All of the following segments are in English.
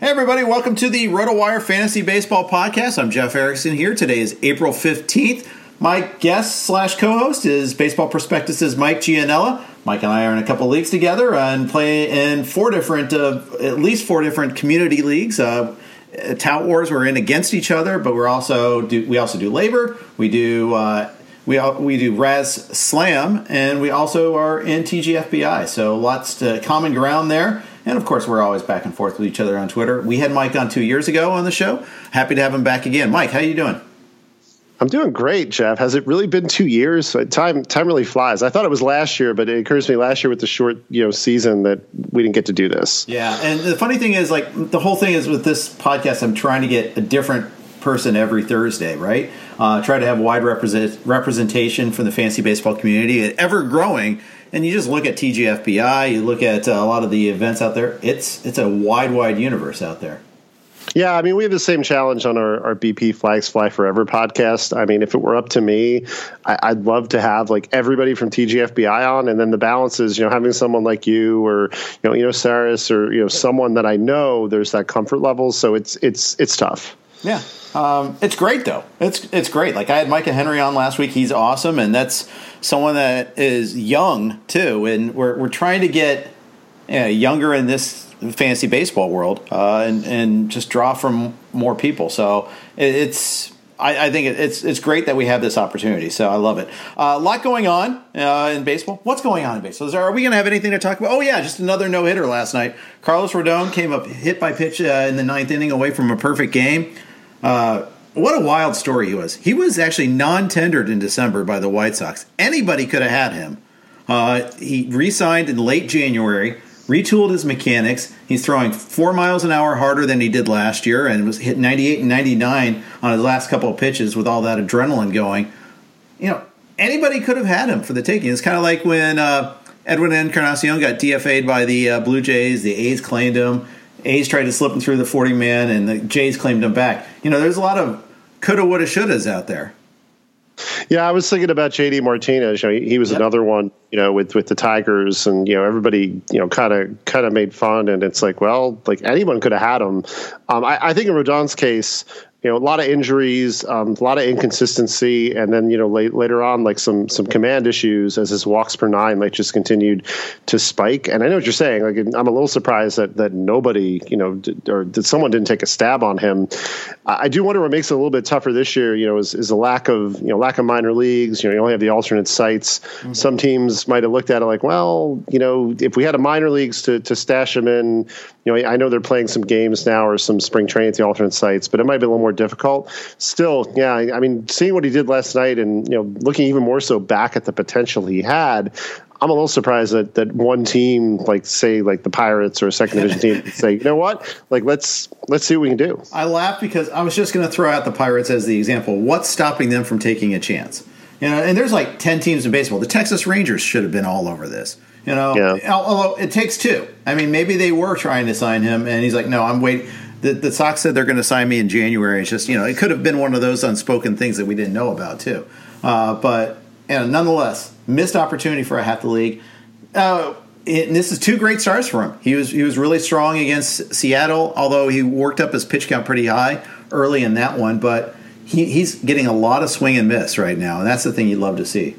Hey, everybody, welcome to the RotoWire Fantasy Baseball Podcast. I'm Jeff Erickson here. Today is April 15th. My guest slash co host is Baseball Prospectus's Mike Gianella. Mike and I are in a couple leagues together and play in four different, uh, at least four different community leagues. Uh, Tout Wars, we're in against each other, but we're also do we also do LABR. We do uh, we we do RazzSlam, and we also are in TGFBI. So lots to common ground there. And of course, we're always back and forth with each other on Twitter. We had Mike on two years ago on the show. Happy to have him back again. Mike, how are you doing? I'm doing great, Jeff. Has it really been two years? Time time really flies. I thought it was last year, but it occurs to me last year with the short you know season that we didn't get to do this. Yeah, and the funny thing is, like the whole thing is with this podcast, I'm trying to get a different person every Thursday, right? Uh, try to have wide represent- representation from the fantasy baseball community, ever growing. And you just look at TGFBI, you look at uh, a lot of the events out there. It's it's a wide, wide universe out there. Yeah, I mean, we have the same challenge on our, our BP Flags Fly Forever podcast. I mean, if it were up to me, I, would love to have like everybody from TGFBI on, and then the balance is, you know, having someone like you or you know, you know, Sarris or you know, someone that I know. There's that comfort level, so it's it's it's tough. Yeah, um, it's great though. It's it's great. Like I had Micah Henry on last week. He's awesome, and that's someone that is young too. And we're we're trying to get you know, younger in this fantasy baseball world uh, and and just draw from more people. So it's. I, I think it's it's great that we have this opportunity, so I love it. Uh, a lot going on uh, in baseball. What's going on in baseball? There, are we going to have anything to talk about? Oh yeah, just another no hitter last night. Carlos Rodon came up hit by pitch uh, in the ninth inning, away from a perfect game. Uh, what a wild story he was. He was actually non-tendered in December by the White Sox. Anybody could have had him. Uh, he re-signed in late January retooled his mechanics. He's throwing four miles an hour harder than he did last year, and was hit 98 and 99 on his last couple of pitches with all that adrenaline going. You know, anybody could have had him for the taking. It's kind of like when uh, Edwin Encarnacion got DFA'd by the uh, Blue Jays. The A's claimed him. A's tried to slip him through the 40 man, and the Jays claimed him back. You know, there's a lot of coulda, woulda, shouldas out there. Yeah, I was thinking about JD Martinez. You know, he, he was yep. another one. You know, with with the Tigers, and you know, everybody you know kind of kind of made fun, and it's like, well, like anyone could have had him. Um, I, I think in Rodon's case, you know, a lot of injuries, um, a lot of inconsistency, and then you know late, later on, like some some command issues as his walks per nine like just continued to spike. And I know what you're saying. Like I'm a little surprised that that nobody, you know, did, or that someone didn't take a stab on him. I do wonder what makes it a little bit tougher this year. You know, is, is a lack of you know lack of minor leagues. You know, you only have the alternate sites. Mm-hmm. Some teams might have looked at it like, well, you know, if we had a minor leagues to to stash them in, you know, I know they're playing some games now or some spring training at the alternate sites, but it might be a little more more difficult. Still, yeah, I mean, seeing what he did last night and you know looking even more so back at the potential he had, I'm a little surprised that that one team, like say like the Pirates or a second division team, say, you know what, like let's let's see what we can do. I laugh because I was just going to throw out the Pirates as the example. What's stopping them from taking a chance? You know, and there's like ten teams in baseball. The Texas Rangers should have been all over this. You know, Yeah. although it takes two. I mean, maybe they were trying to sign him, and he's like, "No, I'm waiting." The, the Sox said they're going to sign me in January. It's just you know, it could have been one of those unspoken things that we didn't know about too. Uh, but know, nonetheless, missed opportunity for a half the league. Uh, it- and this is two great starts for him. He was he was really strong against Seattle, although he worked up his pitch count pretty high early in that one. But he, he's getting a lot of swing and miss right now, and that's the thing you'd love to see.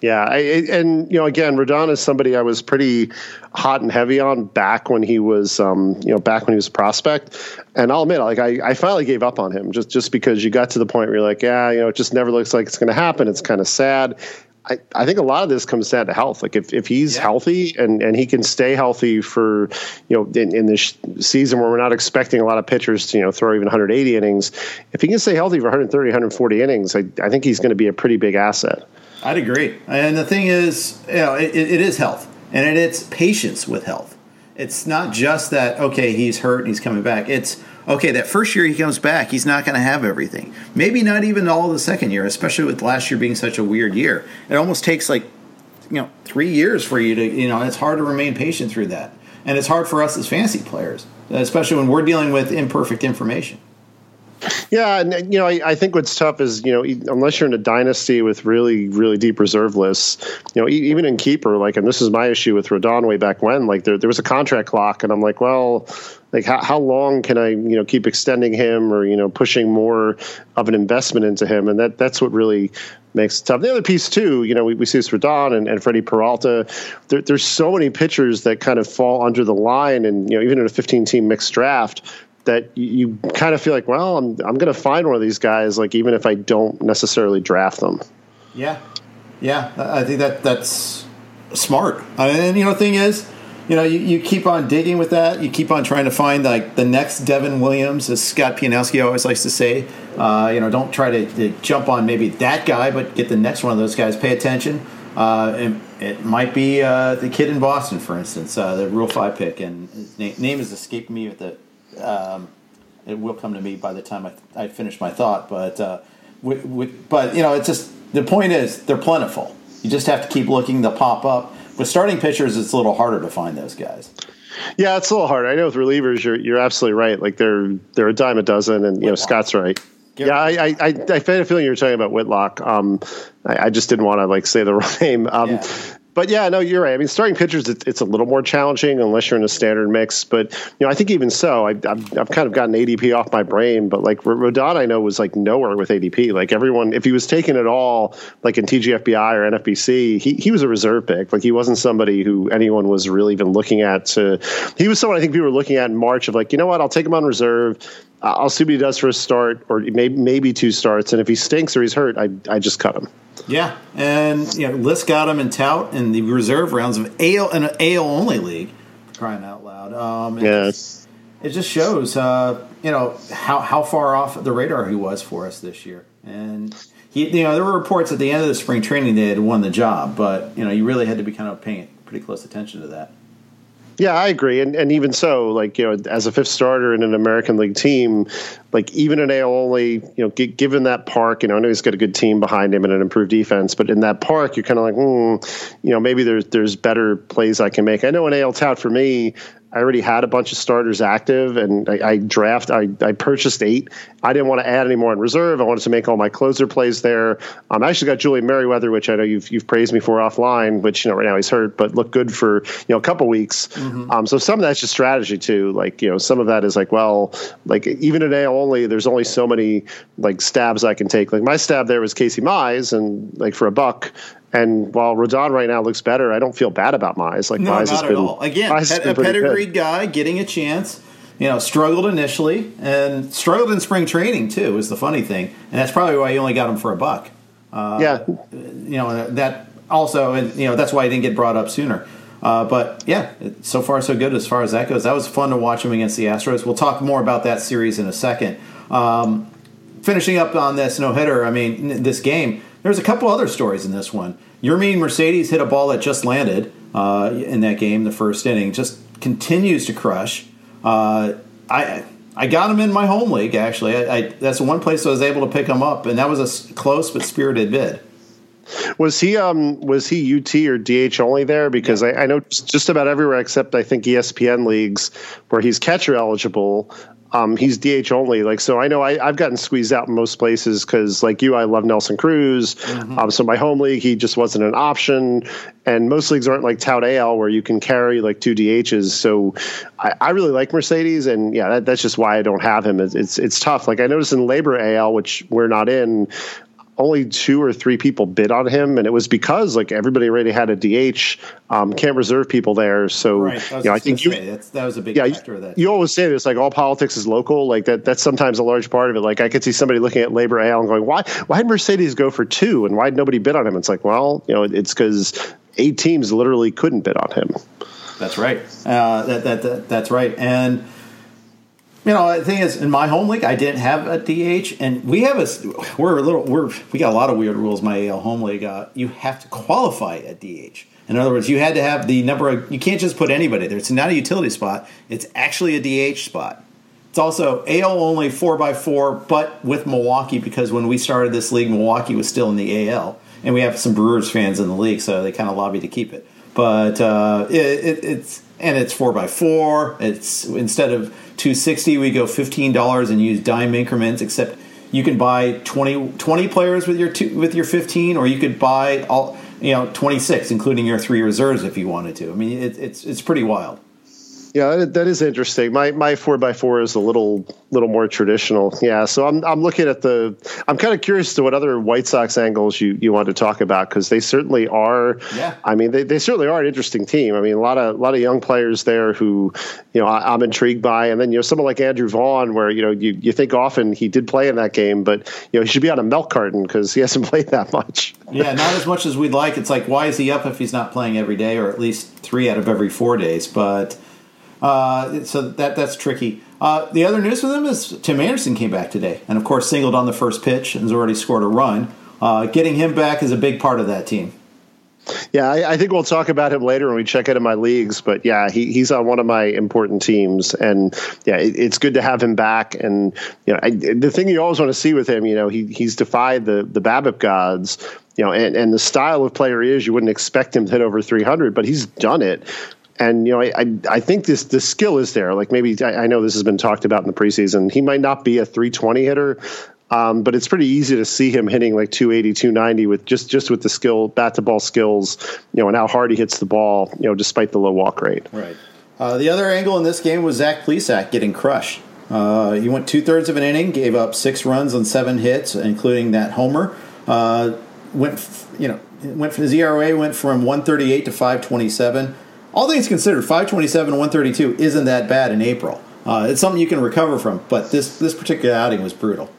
Yeah, I, and you know, again, Rodon is somebody I was pretty hot and heavy on back when he was, um, you know, back when he was a prospect. And I'll admit, like, I, I finally gave up on him just just because you got to the point where you're like, yeah, you know, it just never looks like it's going to happen. It's kind of sad. I, I think a lot of this comes down to health. Like if, if he's Yeah. healthy and, and he can stay healthy for, you know, in, in this season where we're not expecting a lot of pitchers to, you know, throw even 180 innings, if he can stay healthy for 130, 140 innings, I, I think he's going to be a pretty big asset. I'd agree. And the thing is, you know, it, it is health, and it, it's patience with health. It's not just that okay, he's hurt and he's coming back. It's okay that first year he comes back, he's not going to have everything. Maybe not even all the second year, especially with last year being such a weird year. It almost takes like you know three years for you to you know. It's hard to remain patient through that, and it's hard for us as fantasy players, especially when we're dealing with imperfect information. Yeah, and you know, I, I think what's tough is you know, unless you're in a dynasty with really, really deep reserve lists, you know, even in keeper, like, and this is my issue with Rodon way back when, like, there there was a contract clock, and I'm like, well, like, how how long can I, you know, keep extending him or you know, pushing more of an investment into him, and that that's what really makes it tough. The other piece too, you know, we, we see this with Don and, and Freddie Peralta. There, there's so many pitchers that kind of fall under the line, and you know, even in a 15 team mixed draft that you, kind of feel like, well, I'm I'm going to find one of these guys, like even if I don't necessarily draft them. Yeah, yeah, I I think that that's smart. And you know, the thing is, you know, you, you keep on digging with that. You keep on trying to find like the next Devin Williams, as Scott Pianowski always likes to say. Uh, you know, don't try to, to jump on maybe that guy, but get the next one of those guys. Pay attention. Uh, and it might be uh, the kid in Boston, for instance, uh, the Rule Five pick, and his name, name is escaping me with the. Um, it will come to me by the time I, I finish my thought, but uh, wi- wi- but you know, it's just the point is they're plentiful. You just have to keep looking; they'll pop up. With starting pitchers, it's a little harder to find those guys. Yeah, it's a little hard. I know with relievers, you're you're absolutely right. Like they're they're a dime a dozen, and you know Scott's right. Yeah, I, I, I, I had a feeling you were talking about Whitlock. Um, I, I just didn't want to like say the wrong name. Um, Yeah. But yeah, no, you're right. I mean, starting pitchers, it's, it's a little more challenging unless you're in a standard mix. But you know, I think even so, I, I've, I've kind of gotten ADP off my brain. But like Rodon, I know was like nowhere with ADP. Like everyone, if he was taken at all, like in TGFBI or NFBC, he he was a reserve pick. Like he wasn't somebody who anyone was really even looking at. To he was someone I think people were looking at in March of like, you know what, I'll take him on reserve. I'll see what he does for a start, or maybe maybe two starts. And if he stinks or he's hurt, I I just cut him. Yeah, and you know, Liss got him in tout in the reserve rounds of AL and an AL only league. Crying out loud! Um, Yeah. just, it just shows, uh, you know, how how far off the radar he was for us this year. And he, you know, there were reports at the end of the spring training they had won the job, but you know, you really had to be kind of paying pretty close attention to that. Yeah, I agree, and and even so, like you know, as a fifth starter in an American League team, like even an AL only, you know, g- given that park, you know, I know he's got a good team behind him and an improved defense, but in that park, you're kind of like, hmm, you know, maybe there's there's better plays I can make. I know an AL tout for me, I already had a bunch of starters active, and I, I draft. I, I purchased eight. I didn't want to add any more in reserve. I wanted to make all my closer plays there. Um, I actually got Julian Merryweather, which I know you've you've praised me for offline, which you know right now he's hurt, but looked good for you know a couple weeks. Um, so some of that's just strategy too. Like you know some of that is like well, like even AL only, there's only so many like stabs I can take. Like my stab there was Casey Mize, and like for a buck. And while Rodon right now looks better, I don't feel bad about Mize. Like No, Mize has been all. Again, Mize a pedigreed guy getting a chance. You know, struggled initially and struggled in spring training too. Is the funny thing, and that's probably why you only got him for a buck. yeah, You know that also, and you know that's why he didn't get brought up sooner. Uh, but yeah, so far so good as far as that goes. That was fun to watch him against the Astros. We'll talk more about that series in a second. Um, finishing up on this no hitter, I mean, this game, There's a couple other stories in this one. Yermin Mercedes hit a ball that just landed uh, in that game, the first inning, just continues to crush. Uh, I I got him in my home league actually. I, I, that's the one place I was able to pick him up, and that was a close but spirited bid. Was he um was he UT or DH only there? Because I, I, know just about everywhere except I think ESPN leagues where he's catcher eligible. Um, he's DH only. Like so, I know I, have gotten squeezed out in most places because, like you, I love Nelson Cruz. Mm-hmm. Um, so my home league, he just wasn't an option, and most leagues aren't like Tout AL where you can carry like two DHs. So I, I really like Mercedes, and yeah, that, that's just why I don't have him. It's, it's, it's tough. Like I noticed in LABR AL, which we're not in, only two or three people bid on him, and it was because like everybody already had a DH. Um, can't reserve people there, so right. I you know, I think you, that was a big yeah, factor of that. You always say this like all politics is local, like that. That's sometimes a large part of it. Like I could see somebody looking at LABR AL and going, "Why? Why did Mercedes go for two, and why did nobody bid on him?" It's like, well, you know, it's because eight teams literally couldn't bid on him. That's right. Uh, that, that, that that's right, and you know, the thing is, in my home league, I didn't have a DH, and we have a we're a little we're we got a lot of weird rules. My AL home league, uh, you have to qualify a DH. In other words, you had to have the number of. You can't just put anybody there. It's not a utility spot. It's actually a DH spot. It's also AL only four by four, but with Milwaukee because when we started this league, Milwaukee was still in the AL, and we have some Brewers fans in the league, so they kind of lobbied to keep it. But uh, it, it, it's and it's four by four. It's instead of two sixty, we go fifteen dollars and use dime increments. Except you can buy 20, 20 players with your two, with your fifteen, or you could buy all you know twenty six, including your three reserves if you wanted to. I mean, it, it's it's pretty wild. Yeah, that is interesting. My my four by four is a little little more traditional. Yeah, so I'm I'm looking at the. I'm kind of curious to what other White Sox angles you, you want to talk about because they certainly are. Yeah. I mean, they, they certainly are an interesting team. I mean, a lot of a lot of young players there who, you know, I, am intrigued by, and then you know someone like Andrew Vaughn, where you know you you think often he did play in that game, but you know he should be on a milk carton because he hasn't played that much. Yeah, not as much as we'd like. It's like why is he up if he's not playing every day or at least three out of every four days? But uh, so that that's tricky. Uh, the other news for them is Tim Anderson came back today, and of course singled on the first pitch and has already scored a run. Uh, getting him back is a big part of that team. Yeah, I, I, think we'll talk about him later when we check into my leagues. But yeah, he, he's on one of my important teams, and yeah, it, it's good to have him back. And you know, I, the thing you always want to see with him, you know, he he's defied the the BABIP gods. You know, and, and the style of player he is, you wouldn't expect him to hit over 300, but he's done it and you know, I, I think this the skill is there. Like maybe I, I, know this has been talked about in the preseason. He might not be a 320 hitter, um, but it's pretty easy to see him hitting like 280, 290 with just just with the skill, bat to ball skills, you know, and how hard he hits the ball, you know, despite the low walk rate. Right. Uh, the other angle in this game was Zach Plesac getting crushed. Uh, he went two thirds of an inning, gave up six runs on seven hits, including that homer. Uh, went, you know, went from his ERA went from 138 to 527 all things considered, 527 132 isn't that bad in April. Uh, it's something you can recover from, but this this particular outing was brutal.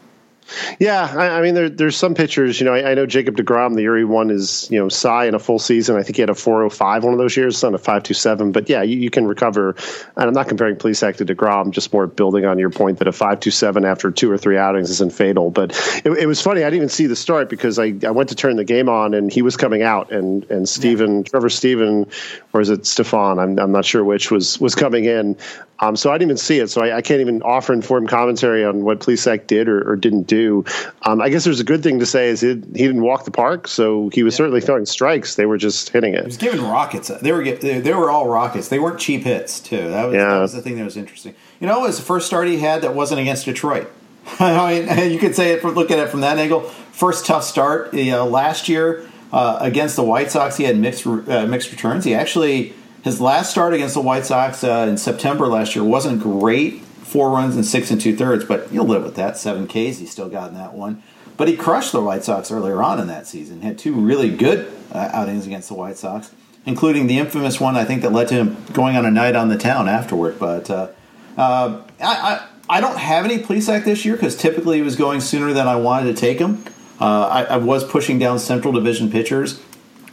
Yeah, I, I mean, there, there's some pitchers. You know, I, I, know Jacob deGrom, the Erie one, is you know Cy in a full season. I think he had a 405 one of those years, not a 527. But yeah, you, you can recover. And I'm not comparing Plesac to deGrom, just more building on your point that a 527 after two or three outings isn't fatal. But it, it, was funny. I didn't even see the start because I, I went to turn the game on and he was coming out, and and Steven yeah. Trevor Stephan, or is it Stefan? I'm I'm not sure which was was coming in. Um, so I didn't even see it. So I, I, can't even offer informed commentary on what Plesac did or, or didn't do. Um, I guess there's a good thing to say is it, he didn't walk the park, so he was yeah. certainly throwing strikes. They were just hitting it. He was giving rockets. They were they, they were all rockets. They weren't cheap hits too. That was, yeah. that was the thing that was interesting. You know, it was the first start he had that wasn't against Detroit. I mean, you could say it. From, look at it from that angle. First tough start. You know, last year uh, against the White Sox, he had mixed uh, mixed returns. He actually his last start against the White Sox uh, in September last year wasn't great. Four runs and six and two thirds, but you'll live with that. Seven Ks he still got in that one. But he crushed the White Sox earlier on in that season. Had two really good uh, outings against the White Sox, including the infamous one I think that led to him going on a night on the town afterward. But uh, uh, I, I, I don't have any Plesac this year because typically he was going sooner than I wanted to take him. Uh, I, I was pushing down Central Division pitchers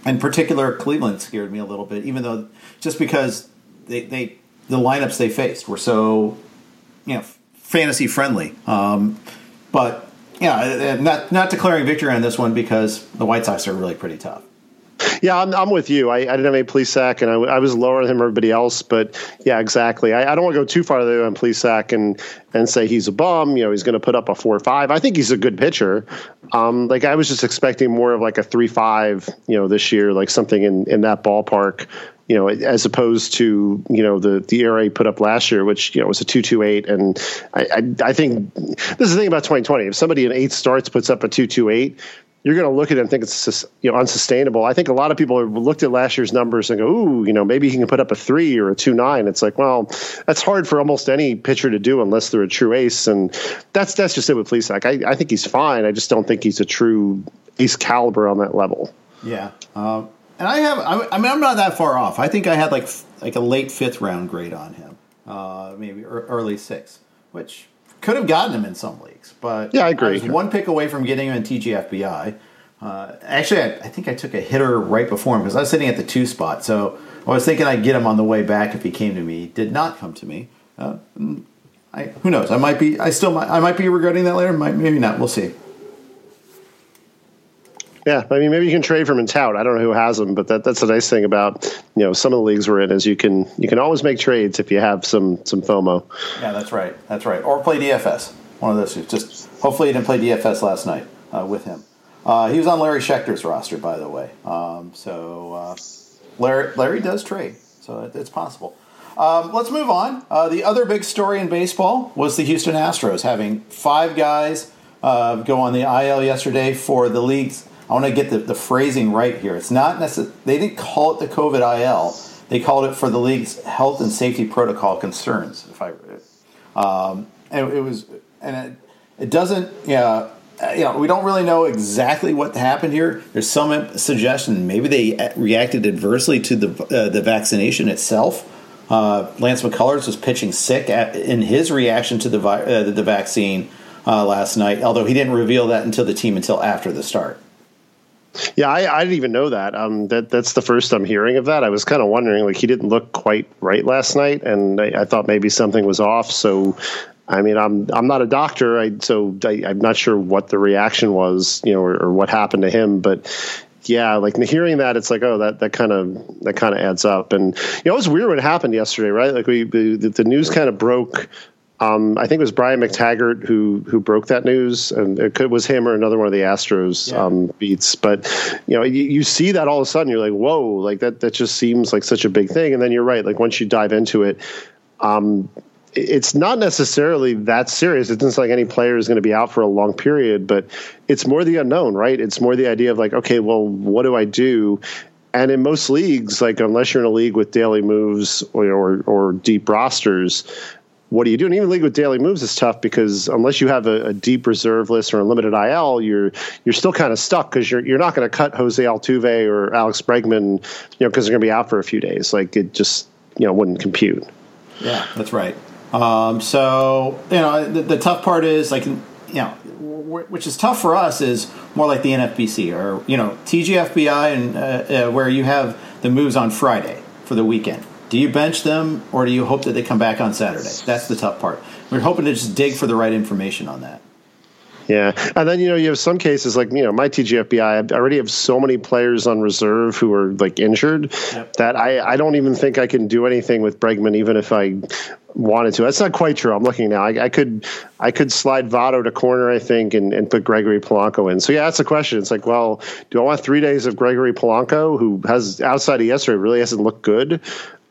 in particular, Cleveland scared me a little bit, even though just because they, they the lineups they faced were so you know fantasy friendly. Um, but yeah, not not declaring victory on this one because the White Sox are really pretty tough. Yeah, I'm, I'm with you. I, I didn't have any Plesac, and I, I was lower than everybody else. But yeah, exactly. I, I don't want to go too far though on Plesac and and say he's a bum. You know, he's going to put up a four or five. I think he's a good pitcher. Um, like I was just expecting more of like a three five. You know, this year, like something in in that ballpark you know, as opposed to you know the the ERA he put up last year, which you know was a two two eight, and I, I, I think this is the thing about twenty twenty. If somebody in eight starts puts up a two two eight, you're going to look at it and think it's you know unsustainable. I think a lot of people have looked at last year's numbers and go, "Ooh, you know, maybe he can put up a three or a two nine. It's like, well, that's hard for almost any pitcher to do unless they're a true ace, and that's that's just it with Plesac. I, I think he's fine. I just don't think he's a true ace caliber on that level. Yeah, um, and I have. I mean, I'm not that far off. I think I had like like a late fifth round grade on him, uh, maybe early sixth, which could have gotten him in some leagues. But yeah, I agree. I was one pick away from getting him in TGFBI. Uh, actually, I, I, think I took a hitter right before him because I was sitting at the two spot. So I was thinking I'd get him on the way back if he came to me. He did not come to me. Uh, I, who knows? I might be. I still might. I might be regretting that later. Might, maybe not. We'll see. Yeah, I mean, maybe you can trade from and tout. I don't know who has them, but that, that's the nice thing about you know some of the leagues we're in is you can you can always make trades if you have some some FOMO. Yeah, that's right. That's right. Or play DFS. One of those two. Just hopefully you didn't play DFS last night uh, with him. Uh, he was on Larry Schechter's roster, by the way. Um, so uh, Larry Larry does trade, so it, it's possible. Um, let's move on. Uh, the other big story in baseball was the Houston Astros having five guys uh, go on the IL yesterday for the league's I want to get the, the phrasing right here. It's not necessarily, they didn't call it the COVID IL. They called it for the league's health and safety protocol concerns. If I, um, and it was, and it, it doesn't, yeah, you know, we don't really know exactly what happened here. There's some suggestion maybe they reacted adversely to the uh, the vaccination itself. Uh, Lance McCullers was pitching sick at, in his reaction to the uh, the vaccine uh, last night, although he didn't reveal that until the team until after the start. Yeah, I, I, didn't even know that. Um, that that's the first I'm hearing of that. I was kind of wondering, like, he didn't look quite right last night, and I, I thought maybe something was off. So, I mean, I'm I'm not a doctor, I, so I, am not sure what the reaction was, you know, or, or, what happened to him. But yeah, like hearing that, it's like, oh, that that kind of that kind of adds up. And you know, it was weird what happened yesterday, right? Like we the, the news kind of broke um, I think it was Brian McTaggart who who broke that news, and it could, was him or another one of the Astros yeah. um, beats. But you know, you, you, see that all of a sudden, you're like, whoa, like that that just seems like such a big thing. And then you're right, like once you dive into it, um, it's not necessarily that serious. It's not like any player is going to be out for a long period, but it's more the unknown, right? It's more the idea of like, okay, well, what do I do? And in most leagues, like unless you're in a league with daily moves or, or, or deep rosters, what do you do? And even league with daily moves is tough because unless you have a, a deep reserve list or a limited IL, you're you're still kind of stuck because you're you're not going to cut Jose Altuve or Alex Bregman, you know, because they're going to be out for a few days. Like it just you know wouldn't compute. Yeah, that's right. Um, so you know the, the tough part is like you know which is tough for us is more like the NFBC or you know TGFBI and uh, uh, where you have the moves on Friday for the weekend. Do you bench them or do you hope that they come back on Saturday? That's the tough part. We're hoping to just dig for the right information on that. Yeah, and then you know you have some cases like you know my TGFBI. I already have so many players on reserve who are like injured yep. that I I don't even think I can do anything with Bregman even if I wanted to. That's not quite true. I'm looking now. I, I could I could slide Votto to corner I think and, and put Gregory Polanco in. So yeah, that's the question. It's like, well, do I want three days of Gregory Polanco who has outside of yesterday really hasn't looked good,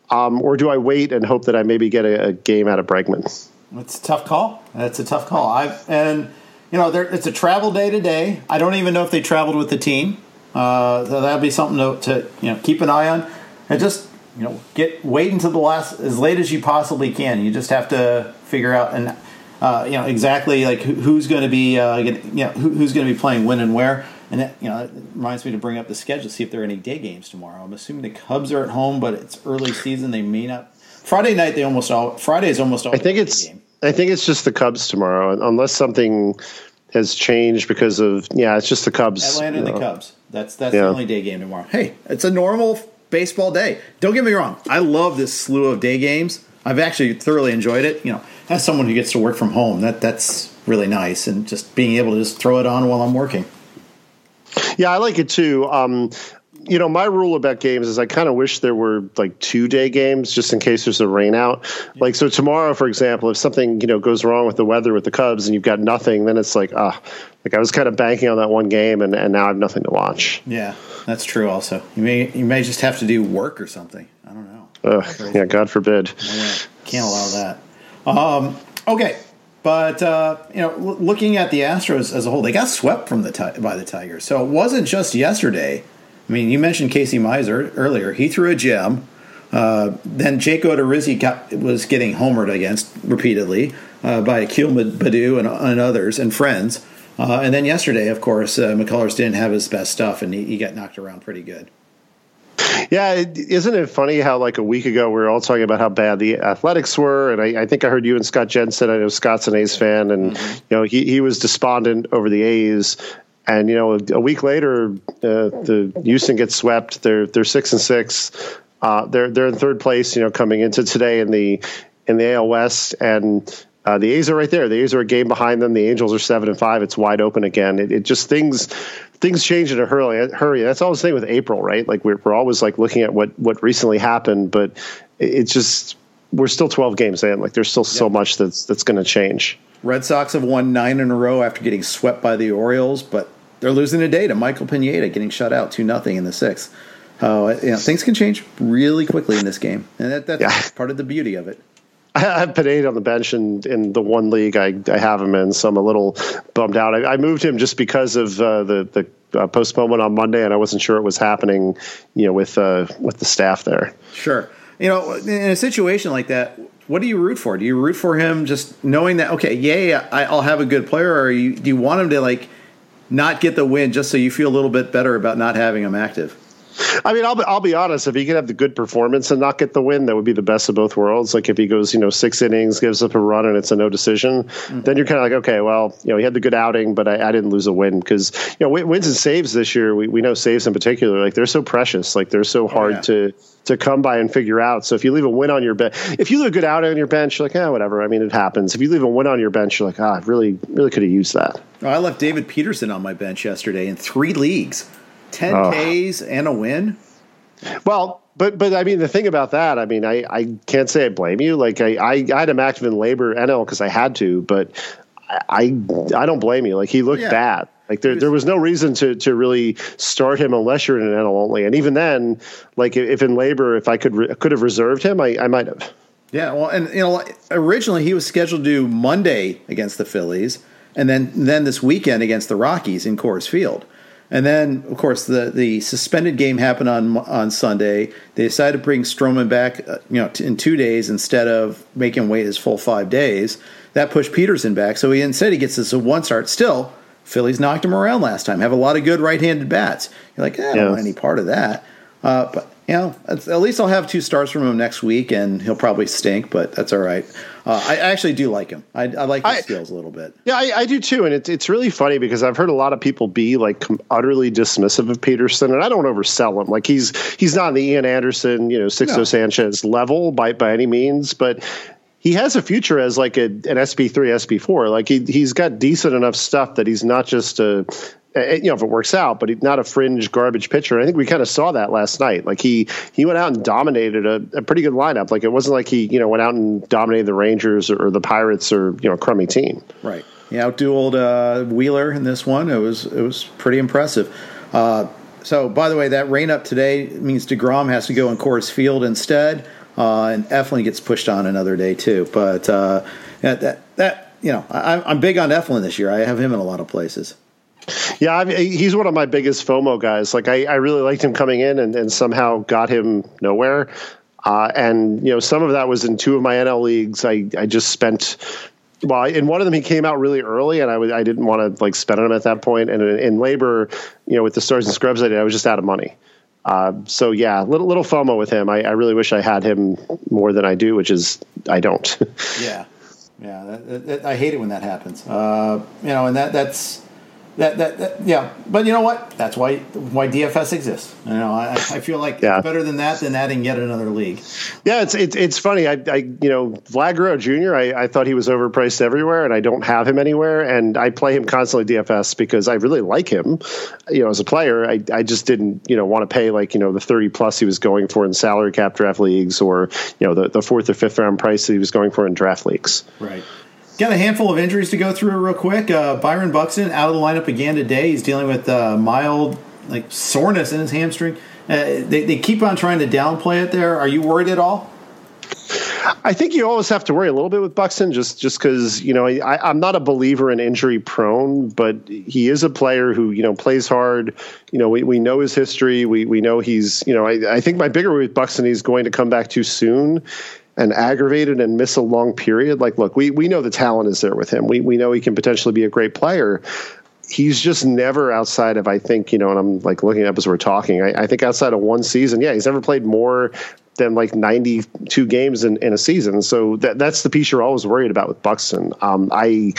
um, or do I wait and hope that I maybe get a, a game out of Bregman? It's a tough call. That's a tough call. I and you know, it's a travel day today. I don't even know if they traveled with the team. Uh, so that'd be something to, to, you know keep an eye on, and just you know get wait until the last as late as you possibly can. You just have to figure out and uh, you know exactly like who, who's going to be uh, you know who, who's going to be playing when and where. And that you know it reminds me to bring up the schedule, see if there are any day games tomorrow. I'm assuming the Cubs are at home, but it's early season. They may not. Friday night they almost all Friday is almost all. I think it's. Game. I think it's just the Cubs tomorrow, unless something has changed because of yeah, it's just the Cubs. Atlanta and the Cubs. That's that's yeah. the only day game tomorrow. Hey, it's a normal baseball day. Don't get me wrong. I love this slew of day games. I've actually thoroughly enjoyed it. You know, as someone who gets to work from home, that that's really nice, and just being able to just throw it on while I'm working. Yeah, I like it too. Um, you know, my rule about games is I kind of wish there were like two day games just in case there's a rain out. Like, so tomorrow, for example, if something, you know, goes wrong with the weather with the Cubs and you've got nothing, then it's like, ah, like I was kind of banking on that one game and, and now I have nothing to watch. Yeah, that's true also. You may, you may just have to do work or something. I don't know. Ugh, yeah, God forbid. Yeah, can't allow that. Um, okay. But uh, you know, l- looking at the Astros as a whole, they got swept from the by the Tigers. So it wasn't just yesterday. I mean, you mentioned Casey Mize earlier. He threw a gem. Uh, then Jake Odorizzi got, was getting homered against repeatedly uh, by Akil Baddoo and, and, others and friends. Uh, and then yesterday, of course, uh, McCullers didn't have his best stuff, and he, he got knocked around pretty good. Yeah, isn't it funny how like a week ago we were all talking about how bad the Athletics were, and I, I think I heard you and Scott Jenstad. I know Scott's an A's fan, and mm-hmm. you know he he was despondent over the A's, and you know a, a week later uh, the Houston gets swept. They're they're six and six. Uh, they're they're in third place. You know, coming into today in the in the AL West, and uh, the A's are right there. The A's are a game behind them. The Angels are seven and five. It's wide open again. It, it just things things change in a hurry. Hurry. That's always the thing with April, right? Like we're we're always like looking at what what recently happened, but it's just we're still 12 games in. Like there's still so much that's that's going to change. Red Sox have won nine in a row after getting swept by the Orioles, but they're losing today to Michael Pineda getting shut out two nothing in the sixth. Uh, you know, things can change really quickly in this game, and that, that's yeah. part of the beauty of it. I have Pineda on the bench in, in the one league I, I have him in, so I'm a little bummed out. I, I moved him just because of uh, the the uh, postponement on Monday, and I wasn't sure it was happening, you know, with uh, with the staff there. Sure, you know, in a situation like that, what do you root for? Do you root for him just knowing that okay, yay, I, will have a good player, or you, do you want him to like not get the win just so you feel a little bit better about not having him active? I mean, I'll be, I'll be honest. If he could have the good performance and not get the win, that would be the best of both worlds. Like if he goes, you know, six innings, gives up a run, and it's a no decision, mm-hmm. then you're kind of like, okay, well, you know, he had the good outing, but I, I didn't lose a win because you know wins and saves this year. We we know saves in particular, like they're so precious, like they're so hard oh, yeah. to to come by and figure out. So if you leave a win on your bench, if you leave a good outing on your bench, you're like, yeah, whatever. I mean, it happens. If you leave a win on your bench, you're like, ah, I really, really could have used that. Oh, I left David Peterson on my bench yesterday in three leagues, ten oh. Ks and a win. Well, but but I mean the thing about that, I mean I, I can't say I blame you. Like I, I, I had him active in LABR NL because I had to, but I I don't blame you. Like he looked yeah. bad. Like there, there was no reason to to really start him unless you're in an NL only. And even then, like if in LABR, if I could re- could have reserved him, I, I might have. Yeah, well, and you know, originally he was scheduled to do Monday against the Phillies, and then then this weekend against the Rockies in Coors Field. And then, of course, the, the suspended game happened on on Sunday. They decided to bring Stroman back, uh, you know, t- in two days instead of making him wait his full five days. That pushed Peterson back. So he instead he gets this one start. Still, Phillies knocked him around last time. Have a lot of good right-handed bats. You're like, eh, I don't want any part of that. Uh, but you know, at least I'll have two stars from him next week, and he'll probably stink, but that's all right. Uh, I actually do like him. I, I like his I, skills a little bit. Yeah, I, I, do too, and it's it's really funny because I've heard a lot of people be like utterly dismissive of Peterson, and I don't oversell him. Like he's he's not the Ian Anderson, you know, Sixto no. Sanchez level by by any means, but he has a future as like a, an SP3, SP4. Like he he's got decent enough stuff that he's not just a you know if it works out, but he's not a fringe garbage pitcher. I think we kind of saw that last night. Like he he went out and dominated a, a, pretty good lineup. Like it wasn't like he you know went out and dominated the Rangers or, or the Pirates or you know a crummy team. Right. He outdueled uh, Wheeler in this one. It was it was pretty impressive. Uh, so by the way, that rain up today means deGrom has to go in Coors Field instead, uh, and Eflin gets pushed on another day too. But uh, that that you know I, I'm big on Eflin this year. I have him in a lot of places. Yeah, I mean, he's one of my biggest FOMO guys. Like I, I really liked him coming in and, and somehow got him nowhere. Uh, and you know, some of that was in two of my NL leagues. I, I just spent well, in one of them he came out really early, and I was I didn't want to like spend on him at that point. And in, in, LABR, you know, with the stars and scrubs I did, I was just out of money. Uh, so yeah, little little FOMO with him. I, I, really wish I had him more than I do, which is I don't. yeah, yeah, that, that, I hate it when that happens. Uh, you know, and that that's that, that, that, yeah, but you know what? That's why why DFS exists. You know, I, I feel like yeah. better than that than adding yet another league. Yeah, it's it's, it's funny. I, I you know Vlad Guerrero Jr. I, I thought he was overpriced everywhere, and I don't have him anywhere, and I play him constantly DFS because I really like him. You know, as a player, I I just didn't you know want to pay like you know the thirty plus he was going for in salary cap draft leagues, or you know the the fourth or fifth round price that he was going for in draft leagues. Right. Got a handful of injuries to go through real quick. Uh, Byron Buxton out of the lineup again today. He's dealing with uh, mild like soreness in his hamstring. Uh, they, they keep on trying to downplay it. There, are you worried at all? I think you always have to worry a little bit with Buxton, just just because you know I, am not a believer in injury prone, but he is a player who you know plays hard. You know we, we know his history. We we know he's you know I, I think my bigger with Buxton he's going to come back too soon, and aggravated and miss a long period, like, look, we, we know the talent is there with him. We, we know he can potentially be a great player. He's just never outside of, I think, you know, and I'm like looking up as we're talking. I, I think outside of one season, yeah, he's never played more than like 92 games in, in a season. So that, that's the piece you're always worried about with Buxton. Um, I,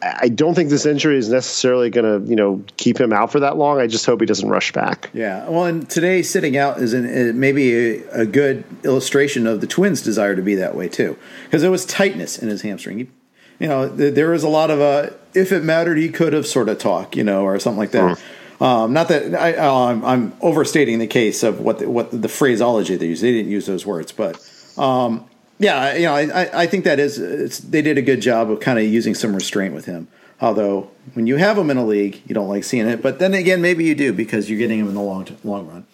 I don't think this injury is necessarily going to, you know, keep him out for that long. I just hope he doesn't rush back. Yeah. Well, and today sitting out is an, uh, maybe a, a, good illustration of the Twins' desire to be that way too, because there was tightness in his hamstring. He, you know, there was a lot of uh, if it mattered, he could have sort of talk, you know, or something like that. Mm. Um, not that I, am I'm overstating the case of what the, what the phraseology they use. They didn't use those words, but um, yeah, you know, I, I think that is they did a good job of kind of using some restraint with him. Although when you have him in a league, you don't like seeing it. But then again, maybe you do because you're getting him in the long long run.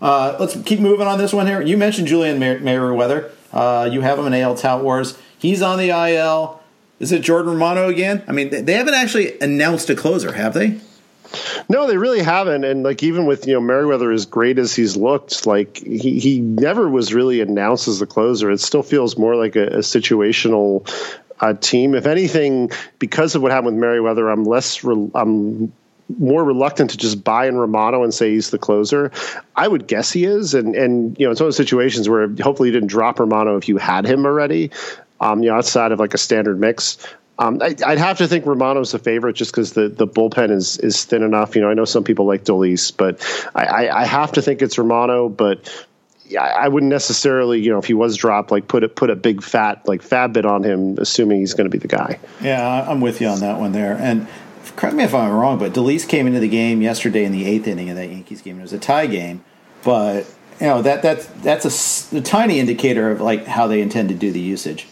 Uh, let's keep moving on this one here. You mentioned Julian Mer- Merryweather. Uh, you have him in AL Tout Wars. He's on the IL. Is it Jordan Romano again? I mean, they haven't actually announced a closer, have they? No, they really haven't. And like even with you know Merryweather as great as he's looked, like he he never was really announced as the closer. It still feels more like a, a situational uh, team. If anything, because of what happened with Merryweather, I'm less re- I'm more reluctant to just buy in Romano and say he's the closer. I would guess he is, and and you know it's one of those situations where hopefully you didn't drop Romano if you had him already. Um, you know, outside of like a standard mix. Um, I, would have to think Romano's a favorite just because the, the bullpen is is thin enough. You know, I know some people like Dolis, but I, I, I have to think it's Romano. But yeah, I wouldn't necessarily, you know, if he was dropped, like put it put a big fat like FAAB bit on him, assuming he's going to be the guy. Yeah, I'm with you on that one there. And correct me if I'm wrong, but Dolis came into the game yesterday in the eighth inning of that Yankees game. It was a tie game, but you know that that's that's a, a tiny indicator of like how they intend to do the usage.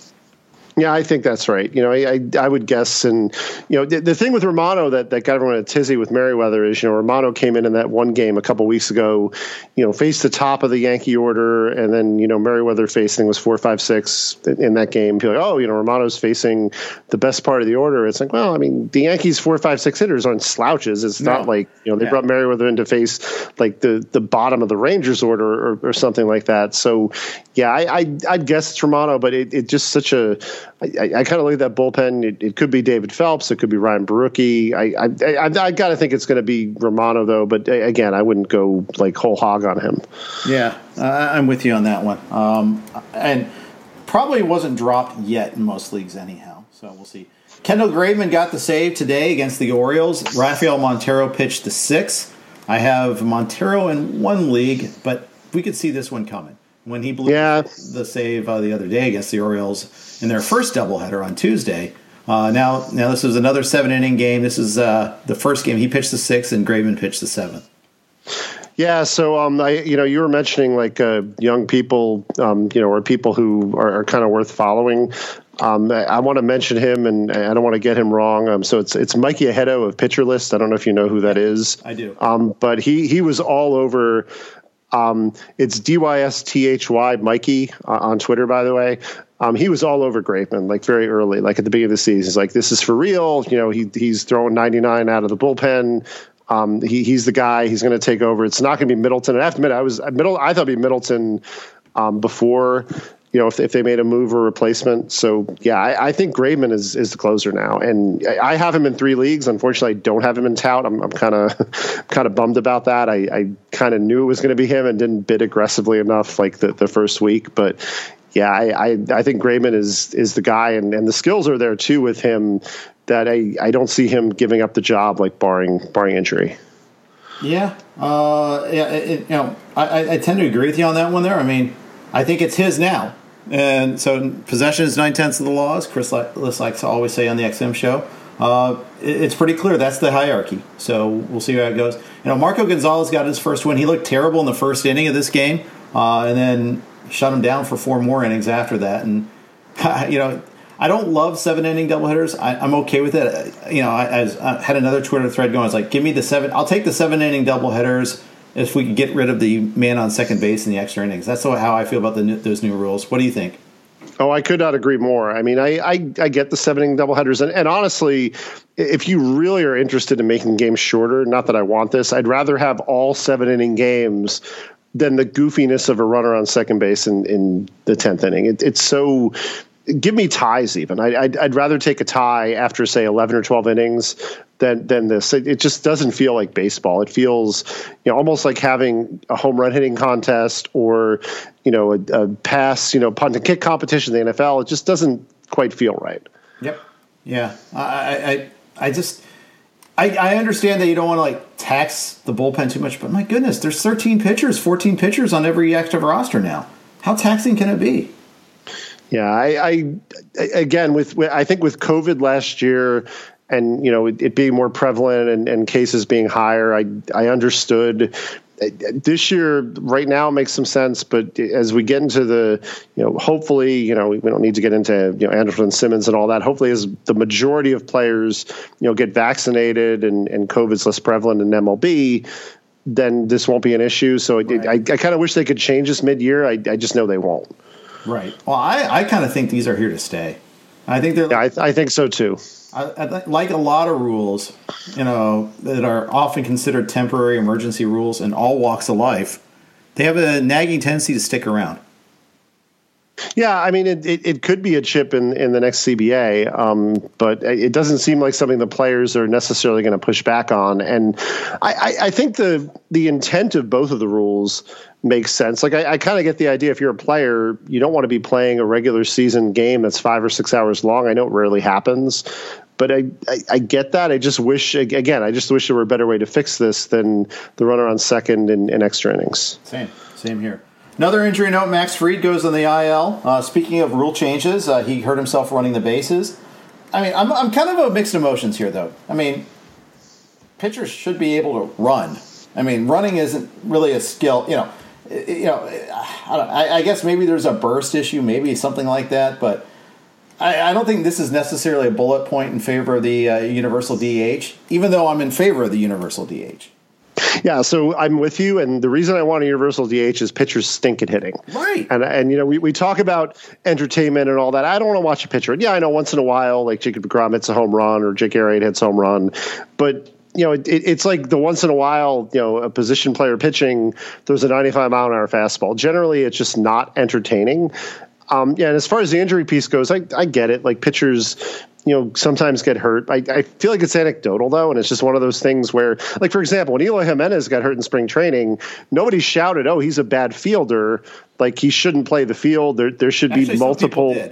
Yeah, I think that's right. You know, I I, I would guess, and you know, the, the, thing with Romano that, that got everyone a tizzy with Merryweather is, you know, Romano came in in that one game a couple weeks ago, you know, faced the top of the Yankee order, and then you know Merryweather facing was four, five, six in that game. People like, oh, you know, Romano's facing the best part of the order. It's like, well, I mean, the Yankees four, five, six hitters aren't slouches. It's no. not like you know they yeah. brought Merryweather in to face like the the bottom of the Rangers order or, or something like that. So, yeah, I, I I'd guess it's Romano, but it, it just such a I, I kind of look at that bullpen. It, it, could be David Phelps. It could be Ryan Borucki. I I, I, I got to think it's going to be Romano though. But again, I wouldn't go like whole hog on him. Yeah, I'm with you on that one. Um, and probably wasn't dropped yet in most leagues anyhow. So we'll see. Kendall Graveman got the save today against the Orioles. Rafael Montero pitched the sixth. I have Montero in one league, but we could see this one coming when he blew yeah. the save uh, the other day against the Orioles in their first doubleheader on Tuesday. Uh, now, now this is another seven inning game. This is uh, the first game. He pitched the sixth, and Graveman pitched the seventh. Yeah, so um, I, you know, you were mentioning like uh, young people, um, you know, or people who are, are kind of worth following. Um, I, I want to mention him, and I don't want to get him wrong. Um, so it's it's Mikey Ajeto of Pitcher List. I don't know if you know who that is. I do. Um, but he he was all over um, it's D Y S T H Y Mikey uh, on Twitter, by the way. Um, he was all over Graveman, like very early, like at the beginning of the season. He's like, "This is for real." You know, he he's throwing 99 out of the bullpen. Um, he, he's the guy. He's going to take over. It's not going to be Middleton. And I have to admit, I was middle. I thought it'd be Middleton um, before you know, if, if they made a move or replacement. So yeah, I, I think Graveman is is the closer now, and I, I, have him in three leagues. Unfortunately, I don't have him in tout. I'm kind of kind of bummed about that. I, I kind of knew it was going to be him and didn't bid aggressively enough like the, the first week, but. Yeah, I, I, I think Graveman is is the guy, and, and the skills are there too with him that I, I don't see him giving up the job, like barring barring injury. Yeah, uh, yeah. It, you know, I, I tend to agree with you on that one. There, I mean, I think it's his now, and so possession is nine tenths of the law, as Chris likes to always say on the XM show. Uh, it's pretty clear that's the hierarchy. So we'll see how it goes. You know, Marco Gonzalez got his first win. He looked terrible in the first inning of this game, uh, and then shut him down for four more innings after that. And you know, I don't love seven inning doubleheaders. I, am okay with it. You know, I, I, had another Twitter thread going. It's like, give me the seven. I'll take the seven inning doubleheaders if we get rid of the man on second base in the extra innings. That's how I feel about the, those new rules. What do you think? Oh, I could not agree more. I mean, I I, I get the seven inning doubleheaders, and, and honestly, if you really are interested in making games shorter, not that I want this, I'd rather have all seven inning games than the goofiness of a runner on second base in, in the tenth inning. It, it's so give me ties even. I, would I'd rather take a tie after say 11 or 12 innings than than this. It, it, just doesn't feel like baseball. It feels you know almost like having a home run hitting contest or you know a, a pass you know punt and kick competition in the NFL. It just doesn't quite feel right. Yep. Yeah. I I I just. I, I understand that you don't want to like tax the bullpen too much, but my goodness, there's 13 pitchers, 14 pitchers on every active roster now. How taxing can it be? Yeah, I, I again with, I think with COVID last year, and you know it, it being more prevalent and, and, cases being higher, I I understood. This year, right now, makes some sense, but as we get into the, you know, hopefully, you know, we don't need to get into, you know, Andrelton Simmons and all that. Hopefully, as the majority of players, you know, get vaccinated and and COVID's less prevalent in MLB, then this won't be an issue. So right. I, I kind of wish they could change this mid year. I, I just know they won't. Right. Well, I, I kind of think these are here to stay. I think they're. Yeah, I, I think so too. I, I like a lot of rules, you know, that are often considered temporary emergency rules in all walks of life. They have a nagging tendency to stick around. Yeah, I mean, it, it, it, could be a chip in, in the next CBA, um, but it doesn't seem like something the players are necessarily going to push back on. And I, I, I, think the the intent of both of the rules makes sense. Like, I, I kind of get the idea if you're a player, you don't want to be playing a regular season game that's five or six hours long. I know it rarely happens, but I, I, I, get that. I just wish again. I just wish there were a better way to fix this than the runner on second in, in extra innings. Same, same here. Another injury note: Max Fried goes on the IL. Uh, speaking of rule changes, uh, he hurt himself running the bases. I mean, I'm I'm kind of a mixed emotions here, though. I mean, pitchers should be able to run. I mean, running isn't really a skill. You know, you know. I, I, I guess maybe there's a burst issue, maybe something like that, but. I, I don't think this is necessarily a bullet point in favor of the uh, universal DH, even though I'm in favor of the universal DH. Yeah, so I'm with you, and the reason I want a universal DH is pitchers stink at hitting. Right. And and you know we, we talk about entertainment and all that. I don't want to watch a pitcher. Yeah, I know once in a while, like Jacob deGrom hits a home run or Jake Arrieta hits a home run, but you know, it, it's like the once in a while, you know, a position player pitching, there's a 95 mile an hour fastball. Generally, it's just not entertaining. Um, yeah, and as far as the injury piece goes, I, I get it. Like pitchers, you know, sometimes get hurt. I, I feel like it's anecdotal though, and it's just one of those things where, like for example, when Eloy Jimenez got hurt in spring training, nobody shouted, "Oh, he's a bad fielder," like he shouldn't play the field. There, there should Actually, be multiple.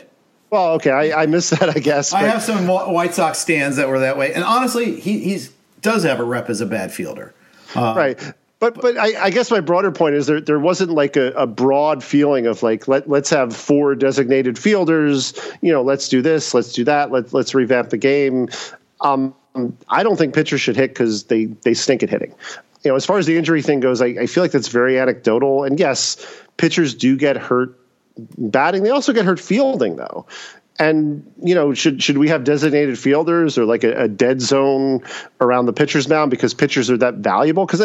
Well, okay, I, I missed that, I guess. I have some White Sox stands that were that way, and honestly, he he's does have a rep as a bad fielder. Uh, right. But but I, I, guess my broader point is there there wasn't like a, a, broad feeling of like let let's have four designated fielders you know let's do this let's do that let let's revamp the game. Um, I don't think pitchers should hit because they they stink at hitting. You know, as far as the injury thing goes, I, I feel like that's very anecdotal. And yes, pitchers do get hurt batting. They also get hurt fielding though. And you know, should should we have designated fielders or like a, a dead zone around the pitcher's mound because pitchers are that valuable? Because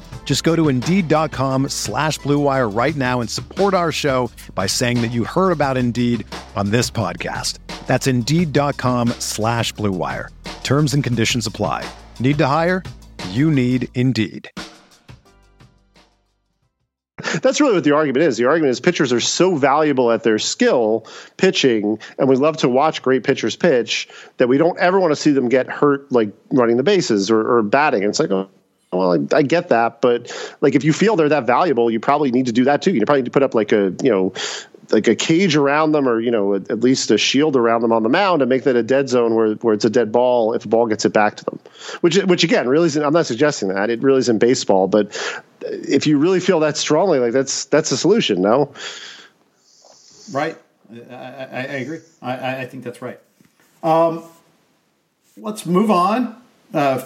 Just go to Indeed.com slash BlueWire right now and support our show by saying that you heard about Indeed on this podcast. That's Indeed.com slash BlueWire. Terms and conditions apply. Need to hire? You need Indeed. That's really what the argument is. The argument is pitchers are so valuable at their skill pitching, and we love to watch great pitchers pitch that we don't ever want to see them get hurt, like running the bases or, or batting. It's like, oh, well, I, I, get that, but like if you feel they're that valuable, you probably need to do that too. You probably need to put up like a you know like a cage around them, or you know at, least a shield around them on the mound, and make that a dead zone where where it's a dead ball if a ball gets it back to them. Which which again really isn't. I'm not suggesting that it really isn't baseball, but if you really feel that strongly, like that's that's a solution. No, right. I, I, I agree. I, I think that's right. Um, let's move on. Uh,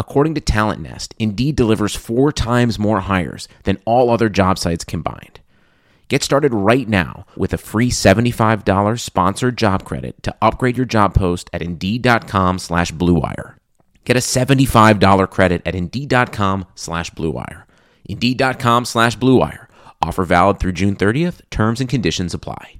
According to Talent Nest, Indeed delivers four times more hires than all other job sites combined. Get started right now with a free $75 sponsored job credit to upgrade your job post at Indeed.com slash BlueWire. Get a $75 credit at Indeed.com slash BlueWire. Indeed.com slash BlueWire. Offer valid through June 30th. Terms and conditions apply.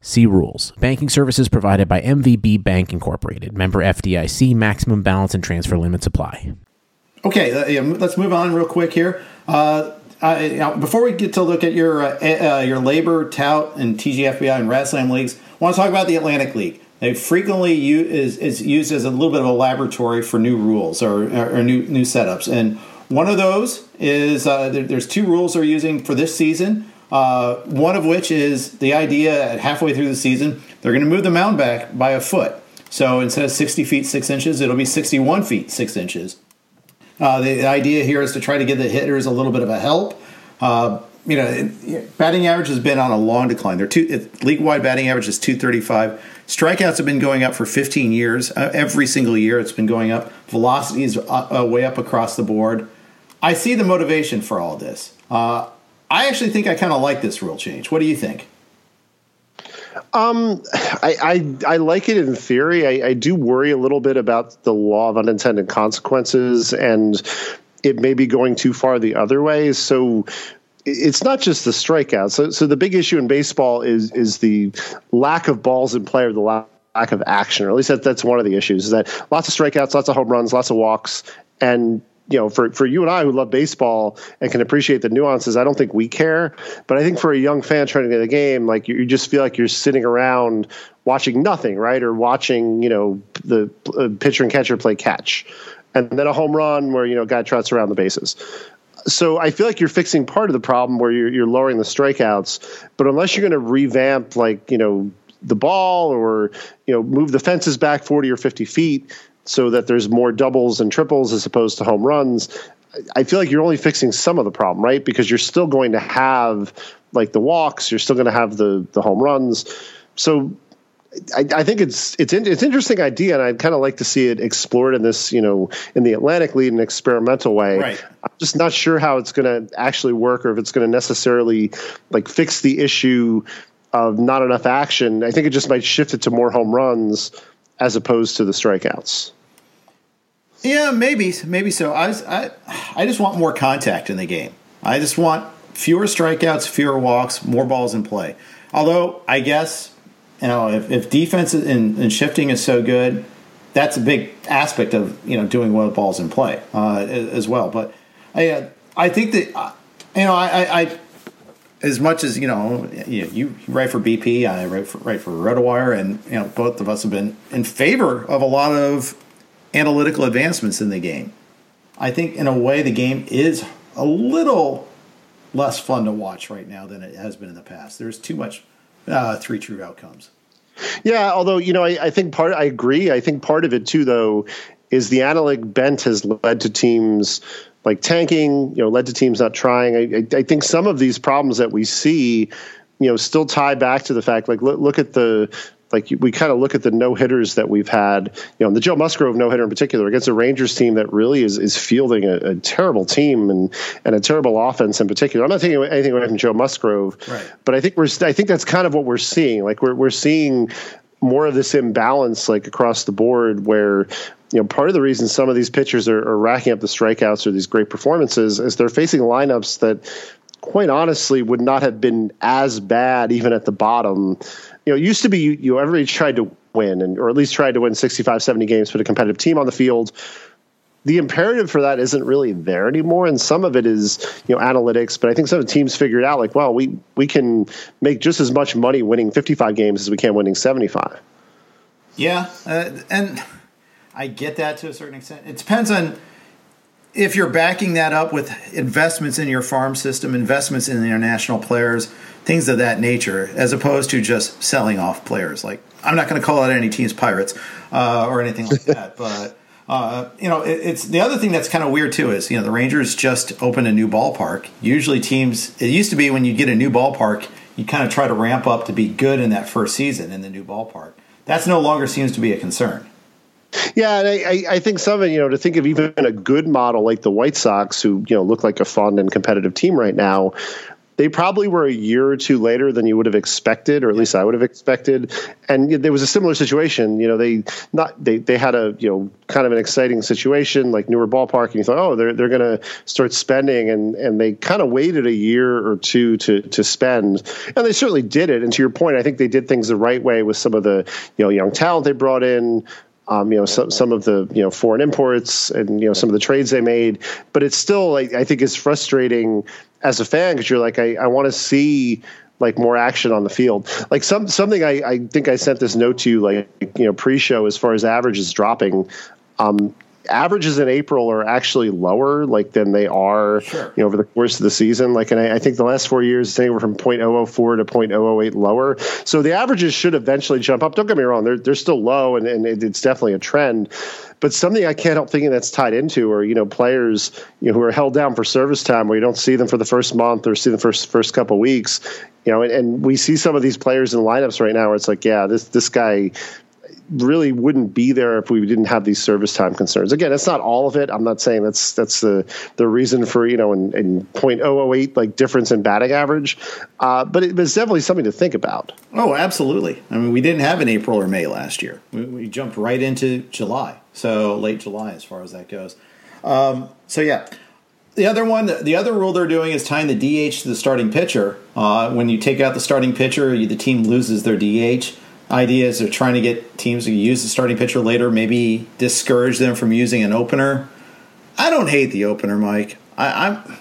See rules. Banking services provided by MVB Bank Incorporated. Member FDIC. Maximum balance and transfer limits apply. Okay, uh, let's move on real quick here. Uh, uh, before we get to look at your uh, uh your LABR tout and TGFBI and RazzSlam leagues, I want to talk about the Atlantic League. They frequently use, is, is used as a little bit of a laboratory for new rules or, or, or new new setups. And one of those is uh, there, there's two rules they're using for this season. Uh, one of which is the idea at halfway through the season, they're going to move the mound back by a foot. So instead of 60 feet 6 inches, it'll be 61 feet 6 inches. Uh, the, the, idea here is to try to give the hitters a little bit of a help. Uh, you know, it, batting average has been on a long decline. Their two league wide batting average is 235. Strikeouts have been going up for 15 years. Uh, every single year, it's been going up. Velocity is uh, uh, way up across the board. I see the motivation for all this. Uh, I actually think I kind of like this rule change. What do you think? Um, I, I, I like it in theory. I, I do worry a little bit about the law of unintended consequences and it may be going too far the other way. So it's not just the strikeouts. So, so the big issue in baseball is is the lack of balls in play or the lack of action, or at least that, that's one of the issues. Is that lots of strikeouts, lots of home runs, lots of walks, and you know, for, for you and I who love baseball and can appreciate the nuances, I don't think we care. But I think for a young fan trying to get a game, like you, you just feel like you're sitting around watching nothing, right? Or watching, you know, the uh, pitcher and catcher play catch. And then a home run where, you know, guy trots around the bases. So I feel like you're fixing part of the problem where you're, you're lowering the strikeouts. But unless you're going to revamp, like, you know, the ball or, you know, move the fences back 40 or 50 feet, so that there's more doubles and triples as opposed to home runs. I feel like you're only fixing some of the problem, right? Because you're still going to have like the walks, you're still going to have the the home runs. So I, I, think it's it's in, it's an interesting idea, and I'd kind of like to see it explored in this, you know, in the Atlantic League in an experimental way. Right. I'm just not sure how it's going to actually work, or if it's going to necessarily like fix the issue of not enough action. I think it just might shift it to more home runs as opposed to the strikeouts. Yeah, maybe, maybe so. I, was, I, I just want more contact in the game. I just want fewer strikeouts, fewer walks, more balls in play. Although I guess you know if, if defense and, and shifting is so good, that's a big aspect of you know doing well balls in play uh, as well. But I uh, I think that uh, you know I, I as much as you know, you, you write for BP, I write for, write for RotoWire, and you know both of us have been in favor of a lot of analytical advancements in the game. I think in a way the game is a little less fun to watch right now than it has been in the past. There's too much uh, three true outcomes. Yeah, although you know, I, I think part I agree. I think part of it too, though, is the analytic bent has led to teams like tanking. You know, led to teams not trying. I, I, I think some of these problems that we see, you know, still tie back to the fact like look, look at the like we kind of look at the no hitters that we've had, you know, the Joe Musgrove no hitter in particular against a Rangers team that really is is fielding a, a, terrible team and and a terrible offense in particular. I'm not taking anything away from Joe Musgrove, right. but I think we're I think that's kind of what we're seeing. Like we're we're seeing more of this imbalance like across the board where you know part of the reason some of these pitchers are, are racking up the strikeouts or these great performances is they're facing lineups that quite honestly would not have been as bad even at the bottom you know, it used to be you, you everybody tried to win and or at least tried to win 65, 70 games, put a competitive team on the field. The imperative for that isn't really there anymore, and some of it is you know analytics. But I think some of the teams figured out like, well, we we can make just as much money winning 55 games as we can winning 75. Yeah, uh, and I get that to a certain extent. It depends on if you're backing that up with investments in your farm system, investments in international players, things of that nature, as opposed to just selling off players. Like I'm not going to call out any teams pirates uh, or anything like that, but. Uh, you know, it, it's the other thing that's kind of weird too is you know the Rangers just opened a new ballpark. Usually, teams it used to be when you get a new ballpark, you kind of try to ramp up to be good in that first season in the new ballpark. That's no longer seems to be a concern. Yeah, and I, I think some of you know to think of even a good model like the White Sox, who you know look like a fun and competitive team right now, they probably were a year or two later than you would have expected, or at least I would have expected. And there was a similar situation. You know, they not they they had a you know kind of an exciting situation like newer ballpark, and you thought, oh, they're they're going to start spending, and and they kind of waited a year or two to to spend, and they certainly did it. And to your point, I think they did things the right way with some of the you know young talent they brought in. Um, you know some some of the you know foreign imports and you know some of the trades they made, but it's still like I think it's frustrating as a fan because you're like I, I want to see like more action on the field. Like some something I, I think I sent this note to you like you know pre-show as far as averages dropping. Um, averages in April are actually lower like than they are sure. you know over the course of the season. Like, and I, I think the last four years it's anywhere from 0.004 to 0.008 lower. So the averages should eventually jump up. Don't get me wrong; they're they're still low, and, and it's definitely a trend. But something I can't help thinking that's tied into are you know players you know who are held down for service time where you don't see them for the first month or see the first first couple weeks. You know, and, and we see some of these players in lineups right now where it's like, yeah, this this guy really wouldn't be there if we didn't have these service time concerns. Again, it's not all of it. I'm not saying that's that's the the reason for you know in, in 0.008 like difference in batting average, uh, but it was definitely something to think about. Oh, absolutely. I mean, we didn't have an April or May last year. We, we jumped right into July, so late July as far as that goes. Um, so yeah. The other one, the other rule they're doing is tying the DH to the starting pitcher. Uh, when you take out the starting pitcher, the team loses their DH ideas of trying to get teams to use the starting pitcher later, maybe discourage them from using an opener. I don't hate the opener, Mike. I, I'm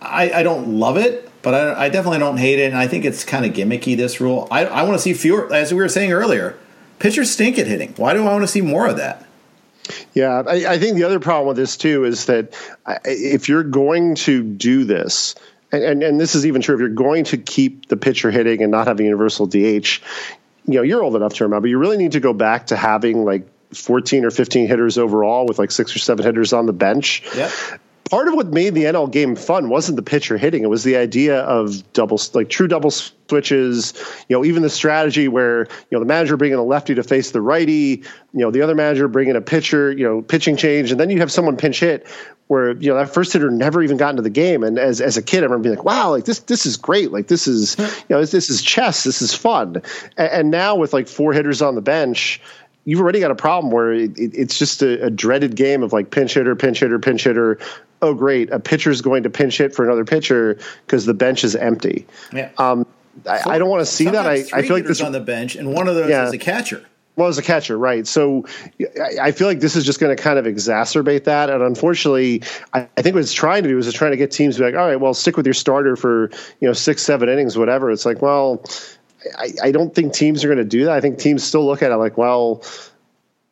I, I don't love it, but I, I, definitely don't hate it, and I think it's kind of gimmicky. This rule, I, I want to see fewer, as we were saying earlier. Pitchers stink at hitting. Why do I want to see more of that? Yeah, I, I think the other problem with this too is that if you're going to do this, and, and, and, this is even true if you're going to keep the pitcher hitting and not have a universal DH, you know you're old enough to remember you really need to go back to having like 14 or 15 hitters overall with like six or seven hitters on the bench yep. Part of what made the NL game fun wasn't the pitcher hitting; it was the idea of double, like true double switches. You know, even the strategy where you know the manager bringing a lefty to face the righty, you know, the other manager bringing a pitcher, you know, pitching change, and then you have someone pinch hit where you know that first hitter never even got into the game. And as as a kid, I remember being like, "Wow, like this this is great! Like this is you know this, this is chess. This is fun." And, and now with like four hitters on the bench you've already got a problem where it, it, it's just a, a, dreaded game of like pinch hitter, pinch hitter, pinch hitter. Oh, great! A pitcher's going to pinch hit for another pitcher because the bench is empty. Yeah. Um, I, I, don't want to see that. I, I feel like this on the bench, and one of those yeah. is a catcher. Well, as a catcher, right? So I feel like this is just going to kind of exacerbate that. And unfortunately, I, I think what it's trying to do is it's trying to get teams to be like, all right, well, stick with your starter for you know six, seven innings, whatever. It's like, well, I, I don't think teams are going to do that. I think teams still look at it like, well,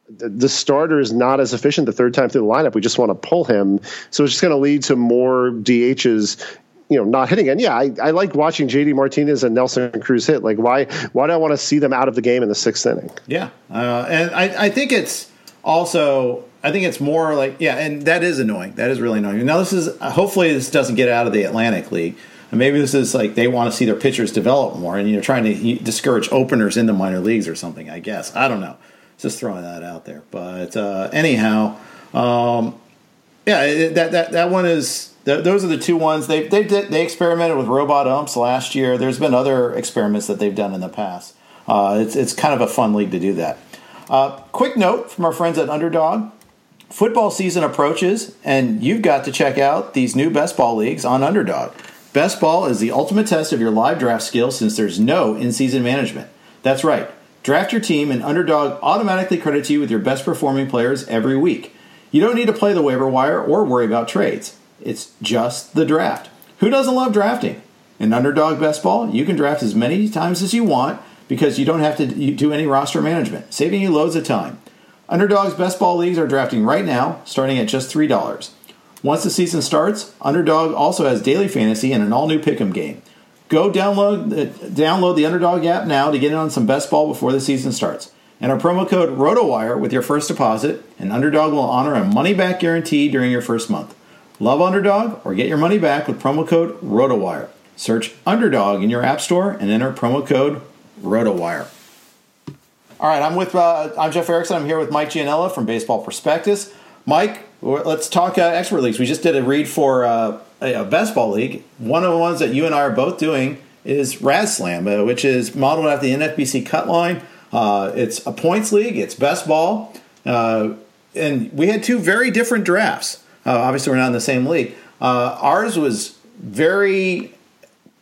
the, the starter is not as efficient the third time through the lineup. We just want to pull him. So it's just going to lead to more DHs you know not hitting and yeah I, I like watching JD Martinez and Nelson Cruz hit like why why do I want to see them out of the game in the sixth inning yeah uh, and I, I think it's also I think it's more like yeah and that is annoying that is really annoying now this is hopefully this doesn't get out of the Atlantic League and maybe this is like they want to see their pitchers develop more, and you're trying to discourage openers in the minor leagues or something. I guess I don't know. Just throwing that out there. But uh, anyhow, um, yeah, that that that one is. Those are the two ones they they they experimented with robot umps last year. There's been other experiments that they've done in the past. Uh, it's it's kind of a fun league to do that. Uh, quick note from our friends at Underdog. Football season approaches, and you've got to check out these new best ball leagues on Underdog. Best Ball is the ultimate test of your live draft skills since there's no in season management. That's right. Draft your team, and Underdog automatically credits you with your best performing players every week. You don't need to play the waiver wire or worry about trades. It's just the draft. Who doesn't love drafting? In Underdog Best Ball, you can draft as many times as you want because you don't have to do any roster management, saving you loads of time. Underdog's Best Ball leagues are drafting right now, starting at just $3. Once the season starts, Underdog also has daily fantasy and an all new pick'em game. Go download the, download the Underdog app now to get in on some best ball before the season starts. And our promo code ROTOWIRE with your first deposit, and Underdog will honor a money back guarantee during your first month. Love Underdog or get your money back with promo code ROTOWIRE. Search Underdog in your app store and enter promo code ROTOWIRE. All right, I'm with uh, I'm Jeff Erickson. I'm here with Mike Gianella from Baseball Prospectus. Mike, let's talk uh, expert leagues. We just did a read for uh, a, best ball league. One of the ones that you and I are both doing is RazzSlam, uh, which is modeled after the NFBC cut line. Uh, it's a points league. It's best ball, uh, and we had two very different drafts. Uh, obviously, we're not in the same league. ours was very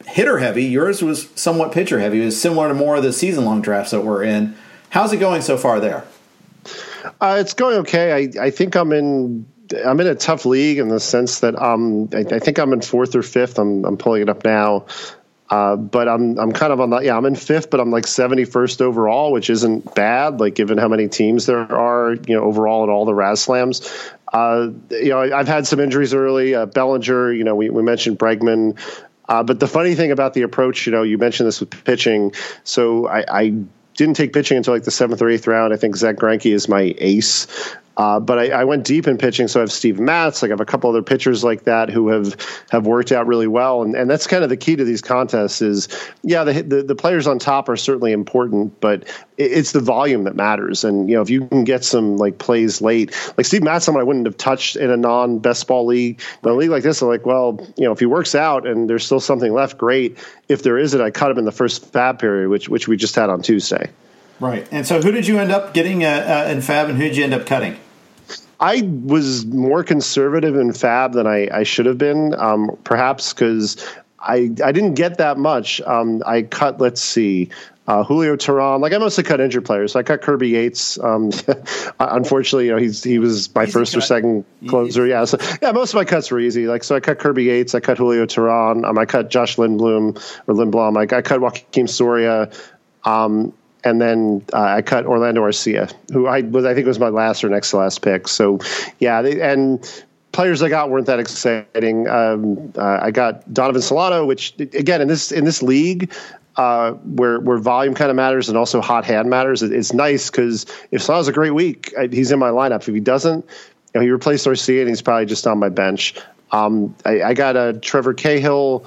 hitter heavy. Yours was somewhat pitcher heavy. It was similar to more of the season long drafts that we're in. How's it going so far there? Uh, it's going okay. I, I think I'm in I'm in a tough league in the sense that um I, I think I'm in fourth or fifth. I'm I'm pulling it up now. Uh, but I'm I'm kind of on the yeah I'm in fifth, but I'm like 71st overall, which isn't bad. Like given how many teams there are, you know, overall at all the RazzSlams. Uh, you know, I've had some injuries early. Uh, Bellinger, you know, we, we mentioned Bregman. Uh, but the funny thing about the approach, you know, you mentioned this with pitching. So I, I didn't take pitching until like the seventh or eighth round. I think Zach Greinke is my ace. Uh, but I, I, went deep in pitching, so I have Steve Matz. Like I have a couple other pitchers like that who have have worked out really well, and, and that's kind of the key to these contests. Is yeah, the, the, the players on top are certainly important, but it's the volume that matters. And you know, if you can get some like plays late, like Steve Matz, someone I wouldn't have touched in a non best ball league, but a league like this, I'm like, well, you know, if he works out and there's still something left, great. If there isn't, I cut him in the first FAAB period, which which we just had on Tuesday. Right. And so, who did you end up getting uh, uh, in FAAB, and who did you end up cutting? I was more conservative in FAAB than I, I should have been, um, perhaps because I I didn't get that much. Um, I cut, let's see, uh, Julio Teheran. Like I mostly cut injured players. So I cut Kirby Yates. Um, unfortunately, you know, he's he was my easy first cut. or second closer. Yeah, so yeah, most of my cuts were easy. Like so, I cut Kirby Yates. I cut Julio Teheran. Um, I cut Josh Lindblom or Lindblom. I, I cut Joakim Soria. Um, and then uh, I cut Orlando Arcia, who I was I think was my last or next to last pick. So yeah, they, and players I got weren't that exciting. Um, uh, I got Donovan Solano, which again in this in this league. Uh, where where volume kind of matters and also hot hand matters. It, it's nice because if Solano's a great week, I, he's in my lineup. If he doesn't, you know, he replaced Arcia and he's probably just on my bench. Um, I, I, got a Trevor Cahill.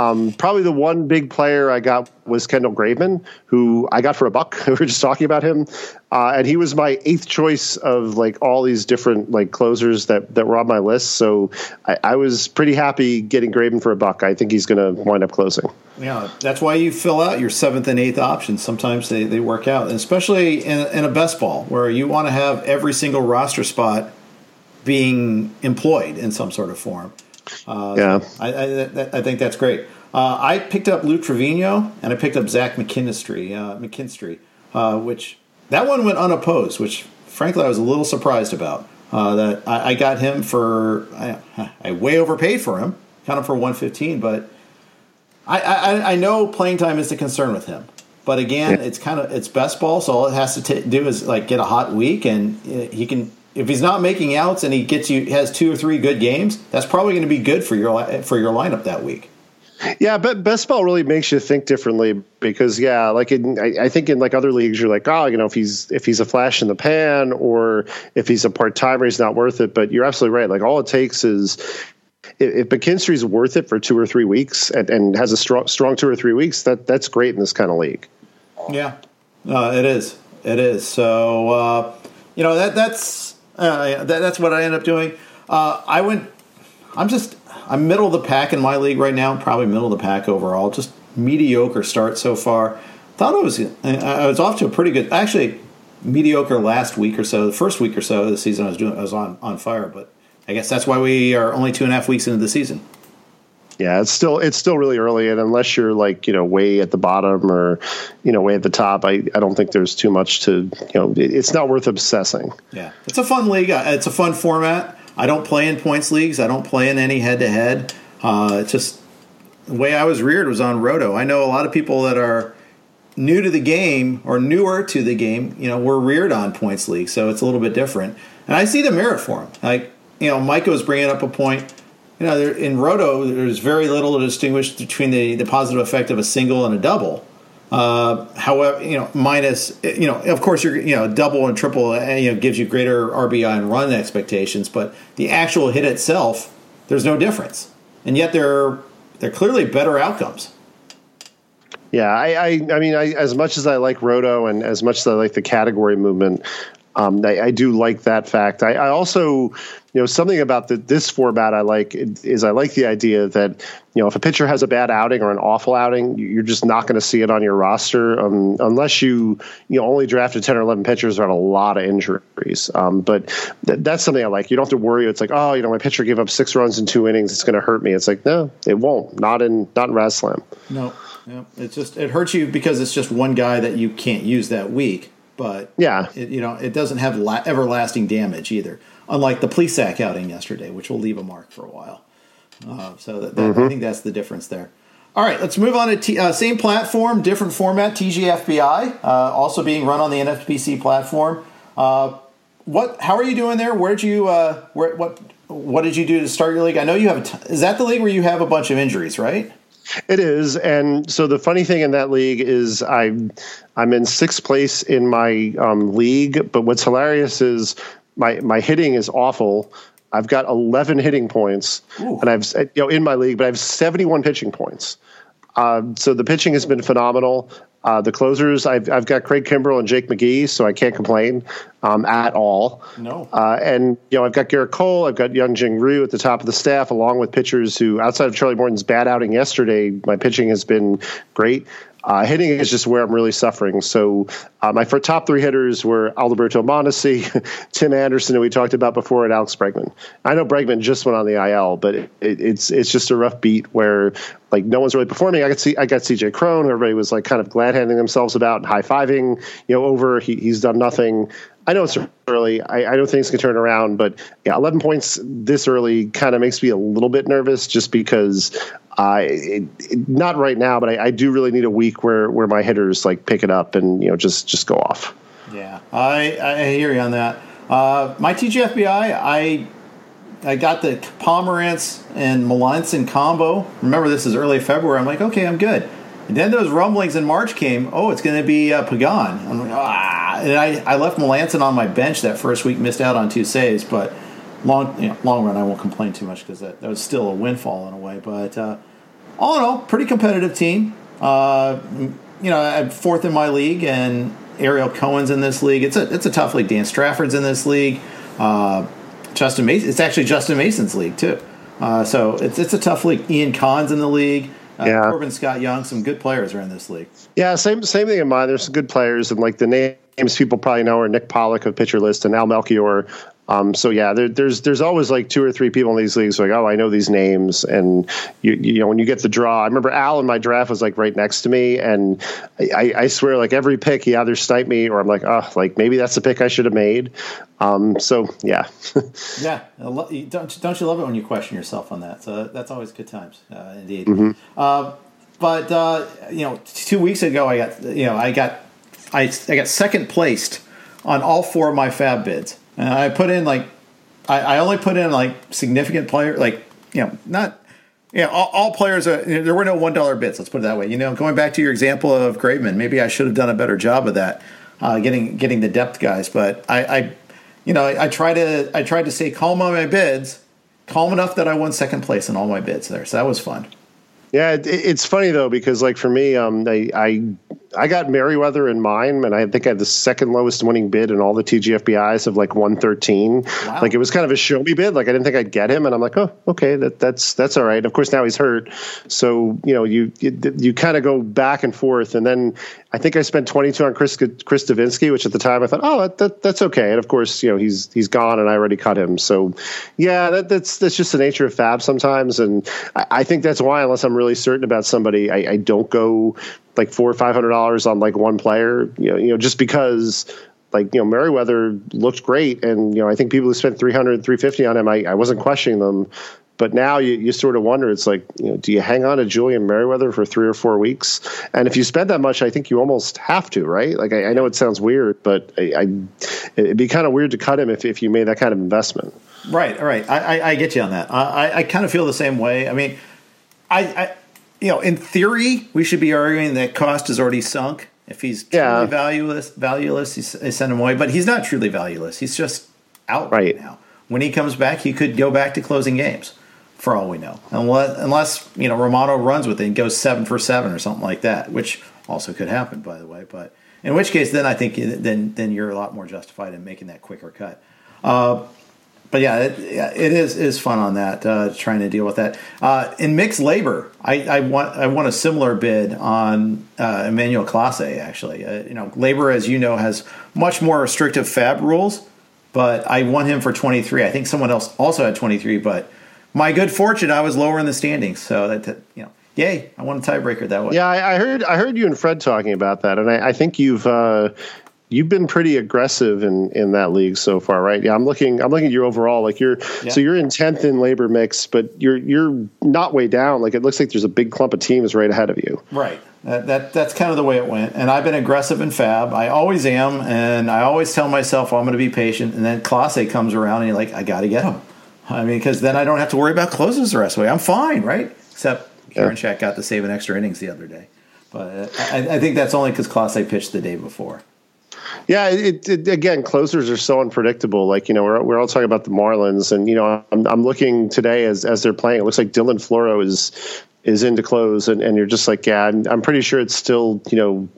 Um, probably the one big player I got was Kendall Graveman, who I got for a buck. we were just talking about him, uh, and he was my eighth choice of like all these different like closers that that were on my list. So I, I was pretty happy getting Graveman for a buck. I think he's going to wind up closing. Yeah, that's why you fill out your seventh and eighth options. Sometimes they, they work out, and especially in, in a best ball where you want to have every single roster spot being employed in some sort of form. Uh, yeah, I, I, I, think that's great. Uh, I picked up Lou Trivino and I picked up Zach McKinstry, uh, McKinstry, uh, which that one went unopposed, which frankly I was a little surprised about. Uh, that I, I, got him for I, I, way overpaid for him, kind of for one fifteen, but I, I, I know playing time is the concern with him. But again, yeah. it's kind of it's best ball, so all it has to t- do is like get a hot week, and uh, he can if he's not making outs and he gets you has two or three good games, that's probably going to be good for your for your lineup that week. Yeah, but best ball really makes you think differently because yeah, like in, I, I, think in like other leagues, you're like, oh, you know, if he's if he's a flash in the pan or if he's a part timer, he's not worth it. But you're absolutely right. Like all it takes is if, if McKinstry's worth it for two or three weeks and, and, has a strong strong two or three weeks, that that's great in this kind of league. Yeah, uh, it is. It is. So uh, you know that that's uh, that, that's what I end up doing. Uh, I went. I'm just. I'm middle of the pack in my league right now. Probably middle of the pack overall. Just mediocre start so far. Thought I was. I was off to a pretty good. Actually, mediocre last week or so. The first week or so of the season, I was doing. I was on on fire, but I guess that's why we are only two and a half weeks into the season. Yeah, it's still it's still really early, and unless you're like you know way at the bottom or you know way at the top, I, I don't think there's too much to you know. It's not worth obsessing. Yeah, it's a fun league. Uh, it's a fun format. I don't play in points leagues. I don't play in any head to head. It's just the way I was reared was on Roto. I know a lot of people that are new to the game or newer to the game. You know, were reared on points leagues, so it's a little bit different. And I see the merit for them. Like you know, Mike was bringing up a point you know, there, in roto, there's very little to distinguish between the, the positive effect of a single and a double. Uh, however, you know, minus, you know, of course, you're, you know, double and triple, uh, you know, gives you greater RBI and run expectations, but the actual hit itself, there's no difference, and yet they're they're clearly better outcomes. Yeah, I, I, I mean, I, as much as I like Roto and as much as I like the category movement, um, I, I, do like that fact. I, I, also, you know, something about the, this format I like is I like the idea that, you know, if a pitcher has a bad outing or an awful outing, you're just not going to see it on your roster um, unless you, you know, only drafted 10 or 11 pitchers or had a lot of injuries. Um, but th- that's something I like. You don't have to worry. It's like, oh, you know, my pitcher gave up six runs in two innings. It's going to hurt me. It's like, no, it won't. Not in, not in RazzSlam. No, yeah. It's just, it hurts you because it's just one guy that you can't use that week but yeah, it, you know, it doesn't have la- everlasting damage either. Unlike the Plesac outing yesterday, which will leave a mark for a while. Uh, so that, that, mm-hmm. I think that's the difference there. All right, let's move on to T- uh, same platform, different format. TGFBI, uh, also being run on the NFBC platform. Uh, what? How are you doing there? Where did you? Uh, where? What? What did you do to start your league? I know you have. A t- is that the league where you have a bunch of injuries, right? It is, and so the funny thing in that league is I, I'm in sixth place in my um, league. But what's hilarious is my my hitting is awful. I've got 11 hitting points, Ooh. and I've you know in my league, but I have 71 pitching points. Uh, so the pitching has been phenomenal. Uh, the closers, I've, I've got Craig Kimbrel and Jake McGee, so I can't complain um, at all. No. Uh, and, you know, I've got Gerrit Cole, I've got Hyun-Jin Ryu at the top of the staff, along with pitchers who, outside of Charlie Morton's bad outing yesterday, my pitching has been great. Uh, hitting is just where I'm really suffering. So uh, my top three hitters were Alberto Mondesi, Tim Anderson, who we talked about before, and Alex Bregman. I know Bregman just went on the IL, but it, it, it's it's just a rough beat where like no one's really performing. I got see I got CJ Cron, who everybody was like kind of glad handing themselves about and high fiving, you know, over. He, he's done nothing. I know it's early. I, I know things can turn around, but yeah, 11 points this early kind of makes me a little bit nervous just because It, not right now, but I, I, do really need a week where where my hitters like pick it up and you know just just go off. Yeah, I I hear you on that. Uh, my TGFBI, I I got the Pomeranz and Melancon combo. Remember, this is early February. I'm like, okay, I'm good. And then those rumblings in March came. Oh, it's going to be uh, Pagan. I'm like, ah. And I, I left Melancon on my bench that first week, missed out on two saves, but long you know, long run, I won't complain too much because that, that was still a windfall in a way. But uh, all in all, pretty competitive team. Uh, you know, I'm fourth in my league, and Ariel Cohen's in this league. It's a it's a tough league. Dan Strafford's in this league. Uh, Justin Mason. It's actually Justin Mason's league too. Uh, so it's it's a tough league. Ian Kahn's in the league. Uh, yeah. Corbin Scott Young. Some good players are in this league. Yeah, same same thing in mind. There's some good players, and like the names people probably know are Nick Pollack of Pitcher List and Al Melchior um, so yeah, there, there's there's always like two or three people in these leagues like, oh, I know these names, and you you know when you get the draw. I remember Al in my draft was like right next to me, and I, I swear like every pick he either sniped me or I'm like, oh, like maybe that's the pick I should have made. Um, so yeah, yeah, don't don't you love it when you question yourself on that? So that's always good times, uh, indeed. Mm-hmm. Uh, but uh, you know, two weeks ago I got you know I got I I got second placed on all four of my FAAB bids. And I put in like, I, I only put in like significant player, like you know, not yeah, all, all, players are. There were no one dollar bits. Let's put it that way. You know, going back to your example of Graveman, maybe I should have done a better job of that, uh, getting getting the depth guys. But I, I you know, I, I try to I tried to stay calm on my bids, calm enough that I won second place in all my bids there. So that was fun. Yeah, it, it's funny though because like for me, um, I, I I got Merryweather in mine, and I think I had the second lowest winning bid in all the TGFBIs of like 113. Wow. Like it was kind of a show me bid. Like I didn't think I'd get him, and I'm like, oh, okay, that, that's that's all right. Of course, now he's hurt, so you know you you, you kind of go back and forth, and then I think I spent 22 on Chris Chris Devenski, which at the time I thought, oh, that, that, that's okay. And of course, you know he's he's gone, and I already cut him. So yeah, that, that's that's just the nature of FAAB sometimes, and I, I think that's why unless I'm really certain about somebody, I, I don't go like four or five hundred dollars on like one player. You know, you know, just because like you know Merryweather looked great, and you know I think people who spent 300, 350 on him, I, I wasn't questioning them. But now you, you sort of wonder, it's like, you know, do you hang on to Julian Merryweather for three or four weeks? And if you spend that much, I think you almost have to, right? Like, I, I know it sounds weird, but I, I, it'd be kind of weird to cut him if, if you made that kind of investment. Right, all right. I, I, I get you on that. I, I kind of feel the same way. I mean, I, I you know, in theory, we should be arguing that cost is already sunk. If he's truly yeah. valueless, valueless, he's, send him away. But he's not truly valueless. He's just out right. right now. When he comes back, he could go back to closing games, for all we know, unless, unless you know Romano runs with it and goes seven for seven or something like that, which also could happen, by the way. But in which case, then I think then then you're a lot more justified in making that quicker cut. Uh, but yeah, it, it is is fun on that uh, trying to deal with that. Uh, in mixed LABR, I, I want I want a similar bid on uh, Emmanuel Clase. Actually, uh, you know, LABR as you know has much more restrictive FAAB rules, but I won him for twenty three. I think someone else also had twenty three, but my good fortune, I was lower in the standings, so that you know. Yay! I won a tiebreaker that way. Yeah, I, I heard. I heard you and Fred talking about that, and I, I think you've uh, you've been pretty aggressive in in that league so far, right? Yeah, I'm looking I'm looking at your overall. Like you're yeah. so you're in tenth in LABR mix, but you're you're not way down. Like it looks like there's a big clump of teams right ahead of you. Right. That, that that's kind of the way it went. And I've been aggressive in FAAB. I always am, and I always tell myself well, I'm going to be patient. And then Clase comes around, and you're like, I got to get him. I mean, because then I don't have to worry about closes the rest of the way. I'm fine, right? Except Karen yeah. got to save an extra innings the other day. But uh, I, I think that's only because Clase pitched the day before. Yeah, it, it, again, closers are so unpredictable. Like you know, we're, we're all talking about the Marlins, and you know, I'm, I'm looking today as as they're playing. It looks like Dylan Floro is is into close, and, and you're just like, yeah, I'm, I'm pretty sure it's still you know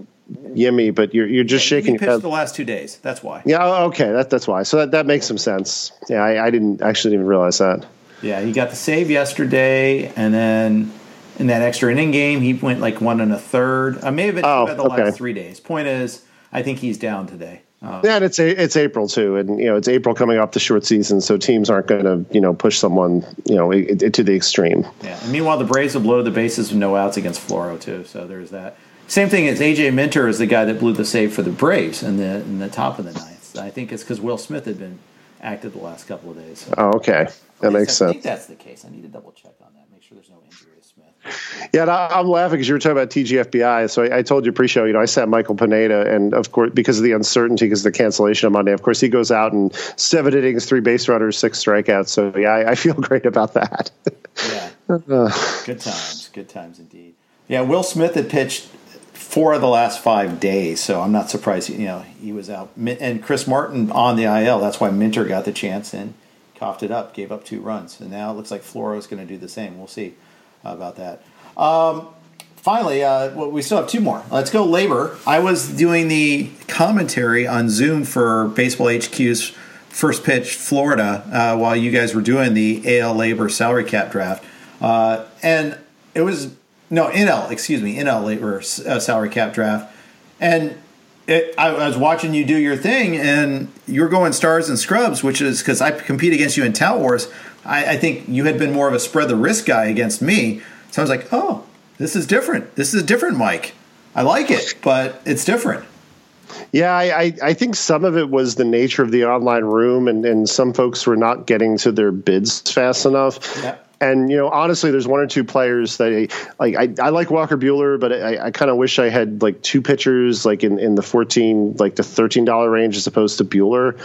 Yimi, but you're you're just yeah, shaking. He pitched the last two days. That's why. Yeah. Oh, okay. That that's why. So that, that makes some sense. Yeah, I, I didn't actually didn't even realize that. Yeah, he got the save yesterday, and then in that extra inning game, he went like one and a third. I may have been oh, the okay. last three days. Point is, I think he's down today. Uh, yeah, and it's it's April too, and you know it's April coming up the short season, so teams aren't going to you know push someone you know it, it, to the extreme. Yeah, and meanwhile the Braves have blown the bases with no outs against Floro too, so there's that. Same thing as AJ Minter is the guy that blew the save for the Braves in the in the top of the ninth. I think it's because Will Smith had been active the last couple of days. So. Oh, okay, that makes sense. I think that's the case. I need to double check on that, make sure there's no injury. To Smith. Yeah, I'm laughing because you were talking about TGFBI. So I, I, told you pre-show, you know, I sat Michael Pineda, and of course, because of the uncertainty, because of the cancellation on Monday, of course, he goes out and seven innings, three base runners, six strikeouts. So yeah, I, I feel great about that. yeah, uh. good times, good times indeed. Yeah, Will Smith had pitched four of the last five days, so I'm not surprised. You know, he was out, and Chris Martin on the IL. That's why Minter got the chance, and coughed it up, gave up two runs, and now it looks like Floro is going to do the same. We'll see about that. Um, finally, uh, we still have two more. Let's go LABR. I was doing the commentary on Zoom for Baseball HQ's first pitch Florida uh, while you guys were doing the AL LABR salary cap draft, uh, and it was no NL, excuse me, NL LABR uh, salary cap draft, and it, I, I, was watching you do your thing, and you were going stars and scrubs, which is because I compete against you in Tout Wars. I, I, think you had been more of a spread the risk guy against me, so I was like, oh, this is different. This is different, Mike. I like it, but it's different. Yeah, I, I, think some of it was the nature of the online room, and, and some folks were not getting to their bids fast enough. Yeah. And you know, honestly, there's one or two players that I, like. I, I like Walker Buehler, but I, I kind of wish I had like two pitchers, like in, in the fourteen, like the thirteen dollar range, as opposed to Buehler.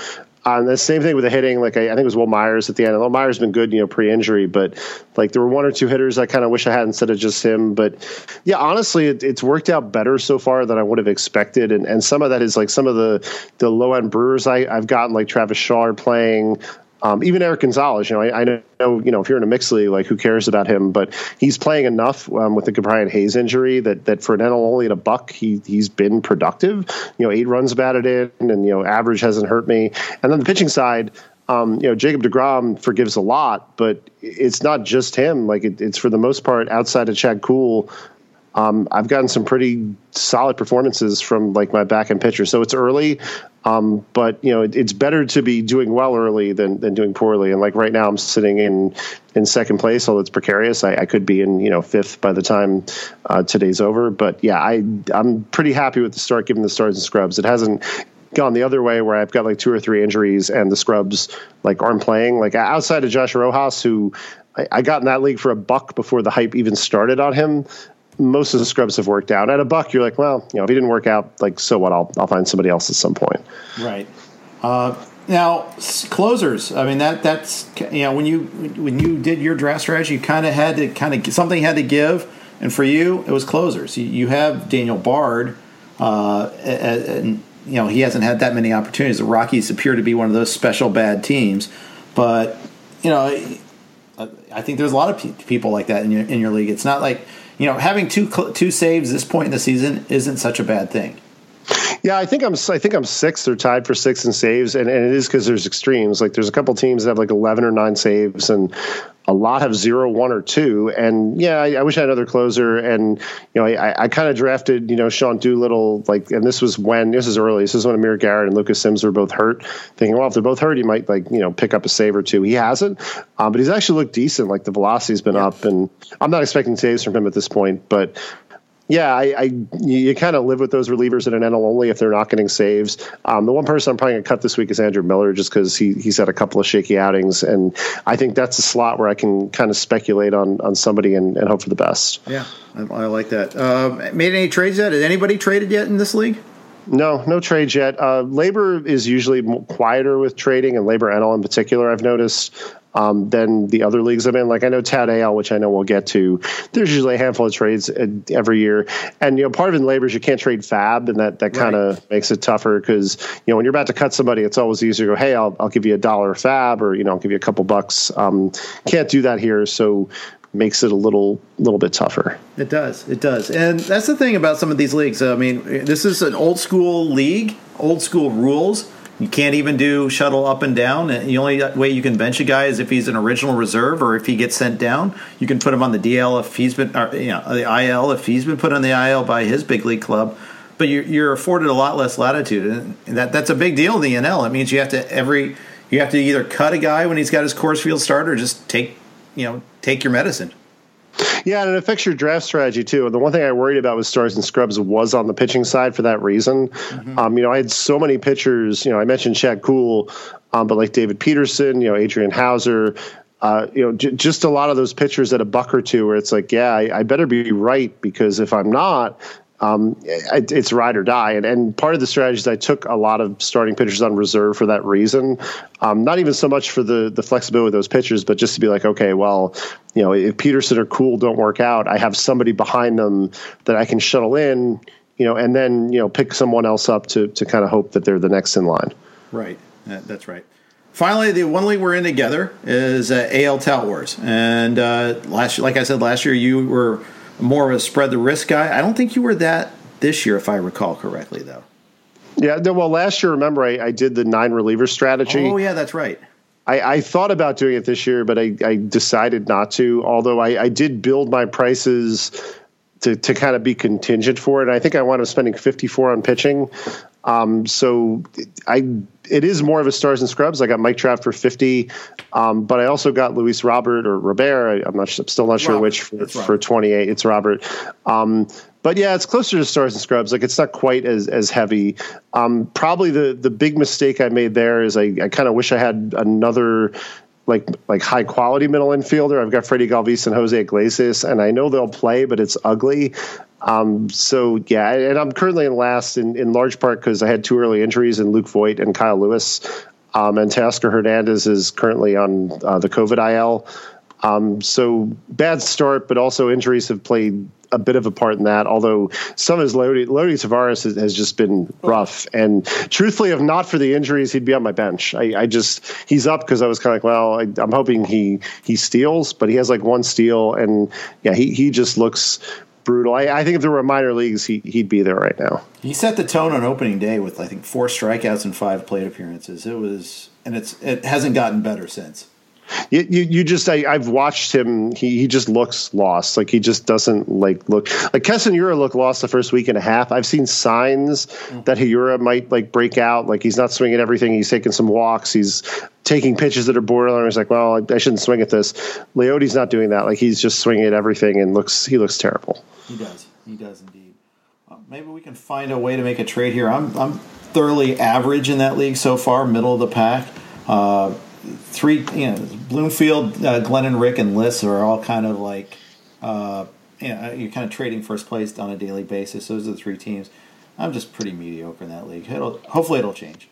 Um, the same thing with the hitting. Like I, I, think it was Wil Myers at the end. Wil Myers been good, you know, pre-injury, but like there were one or two hitters I kind of wish I had instead of just him. But yeah, honestly, it, it's worked out better so far than I would have expected. And and some of that is like some of the the low end Brewers I, I've gotten like Travis Shaw playing. Um, even Erik Gonzalez, you know, I, I, know, you know, if you're in a mixed league, like who cares about him? But he's playing enough um, with the Ke'Bryan Hayes injury that that for an NL only at a buck, he he's been productive. You know, eight runs batted in, and you know, average hasn't hurt me. And then the pitching side, um, you know, Jacob deGrom forgives a lot, but it's not just him. Like it, it's for the most part outside of Chad Kuhl um, I've gotten some pretty solid performances from like my back end pitcher. So it's early, um, but you know it, it's better to be doing well early than than doing poorly. And like right now, I'm sitting in in second place, although it's precarious. I, I could be in you know fifth by the time uh, today's over. But yeah, I I'm pretty happy with the start, given the stars and scrubs. It hasn't gone the other way where I've got like two or three injuries and the scrubs like aren't playing. Like outside of Josh Rojas, who I got in that league for a buck before the hype even started on him most of the scrubs have worked out. At a buck, you're like, well, you know, if he didn't work out, like, so what? I'll I'll find somebody else at some point. Right. Uh, now, closers. I mean, that that's you know, when you when you did your draft strategy, you kind of had to kind of something had to give, and for you, it was closers. You, you have Daniel Bard, uh, and you know he hasn't had that many opportunities. The Rockies appear to be one of those special bad teams, but you know, I think there's a lot of people like that in your in your league. It's not like you know, having two two saves this point in the season isn't such a bad thing. Yeah, I think I'm. I think I'm sixth or tied for six in saves, and, and it is because there's extremes. Like there's a couple teams that have like 11 or nine saves, and a lot have zero, one, or two. And yeah, I, I wish I had another closer. And you know, I, I kind of drafted you know Sean Doolittle like, and this was when this is early. This is when Amir Garrett and Lucas Sims were both hurt. Thinking, well, if they're both hurt, he might like you know pick up a save or two. He hasn't, um, but he's actually looked decent. Like the velocity's been yeah. up, and I'm not expecting saves from him at this point, but yeah, I, I you kind of live with those relievers in an NL only if they're not getting saves. Um, the one person I'm probably going to cut this week is Andrew Miller, just because he he's had a couple of shaky outings, and I think that's a slot where I can kind of speculate on on somebody and, and hope for the best. Yeah, I, I like that. Uh, made any trades yet? Has anybody traded yet in this league? No, no trades yet. Uh, LABR is usually quieter with trading, and LABR NL in particular. I've noticed um, than the other leagues I'm in. Like I know Tout AL, which I know we'll get to. There's usually a handful of trades uh, every year, and you know part of it in LABR is you can't trade FAAB, and that that kind of right. makes it tougher because you know when you're about to cut somebody, it's always easier to go, hey, I'll I'll give you a dollar FAAB, or you know I'll give you a couple bucks. Um, can't do that here, so makes it a little little bit tougher. It does. It does. And that's the thing about some of these leagues. I mean, this is an old school league, old school rules. You can't even do shuttle up and down. The only way you can bench a guy is if he's an original reserve or if he gets sent down. You can put him on the DL if he's been, or, you know, the IL if he's been put on the IL by his big league club. But you're, you're afforded a lot less latitude, and that that's a big deal in the NL. It means you have to every you have to either cut a guy when he's got his Coors Field start or just take you know take your medicine. Yeah, and it affects your draft strategy too. The one thing I worried about with stars and scrubs was on the pitching side for that reason. Mm-hmm. Um, you know, I had so many pitchers. You know, I mentioned Chad Kuhl, um, but like David Peterson, you know, Adrian Houser, Uh, you know, j- just a lot of those pitchers at a buck or two where it's like, yeah, I, I better be right because if I'm not, um, it, it's ride or die. And, and part of the strategy is I took a lot of starting pitchers on reserve for that reason. Um, not even so much for the the flexibility of those pitchers, but just to be like, okay, well, you know, if Peterson or Kuhl don't work out, I have somebody behind them that I can shuttle in, you know, and then you know pick someone else up to to kind of hope that they're the next in line. Right. That's right. finally, the one league we're in together is uh, AL Tout Wars. And uh, last, like I said, last year you were more of a spread the risk guy. I don't think you were that this year, if I recall correctly, though. Yeah, well, last year, remember, I, I did the nine reliever strategy. Oh, yeah, that's right. I, I, thought about doing it this year, but I, I decided not to. Although I, I, did build my prices to, to kind of be contingent for it. I think I wound up spending 54 on pitching. Um, so I it is more of a stars and scrubs. I got Mike Trout for 50, um, but I also got Luis Robert or Robert. I, am not I'm still not sure Robert. which for, for 28. It's Robert. Um, but yeah, it's closer to stars and scrubs. Like it's not quite as as heavy. Um, probably the the big mistake I made there is I, I kind of wish I had another like like high quality middle infielder. I've got Freddie Galvis and Jose Iglesias, and I know they'll play, but it's ugly. Um, so yeah, and I'm currently in last in, in large part because I had two early injuries in Luke Voit and Kyle Lewis. Um, and Teoscar Hernandez is currently on uh, the COVID IL. Um, so bad start, but also injuries have played a bit of a part in that. Although some of his Leody, Leody Taveras has, has, just been rough. And truthfully, if not for the injuries, he'd be on my bench. I, I just he's up because I was kind of like, well, I, am hoping he he steals, but he has like one steal, and yeah, he he just looks brutal. I, I, think if there were minor leagues, he, he'd be there right now. He set the tone on opening day with I think four strikeouts and five plate appearances. It was, and it's it hasn't gotten better since. You, you, you, just I, have watched him. He, he just looks lost. Like he just doesn't like look like Keston Hiura looked lost the first week and a half. I've seen signs mm-hmm. that Hiura might like break out. Like he's not swinging everything. He's taking some walks. He's taking pitches that are borderline. He's like, well, I, I shouldn't swing at this. Leody's not doing that. Like he's just swinging at everything and looks he looks terrible. He does. He does indeed. Well, maybe we can find a way to make a trade here. I'm I'm thoroughly average in that league so far, middle of the pack. Uh, three, you know, Bloomfield, uh, Glennon, Rick, and Liss are all kind of like, uh, you know, you're kind of trading first place on a daily basis. Those are the three teams. I'm just pretty mediocre in that league. It'll hopefully it'll change.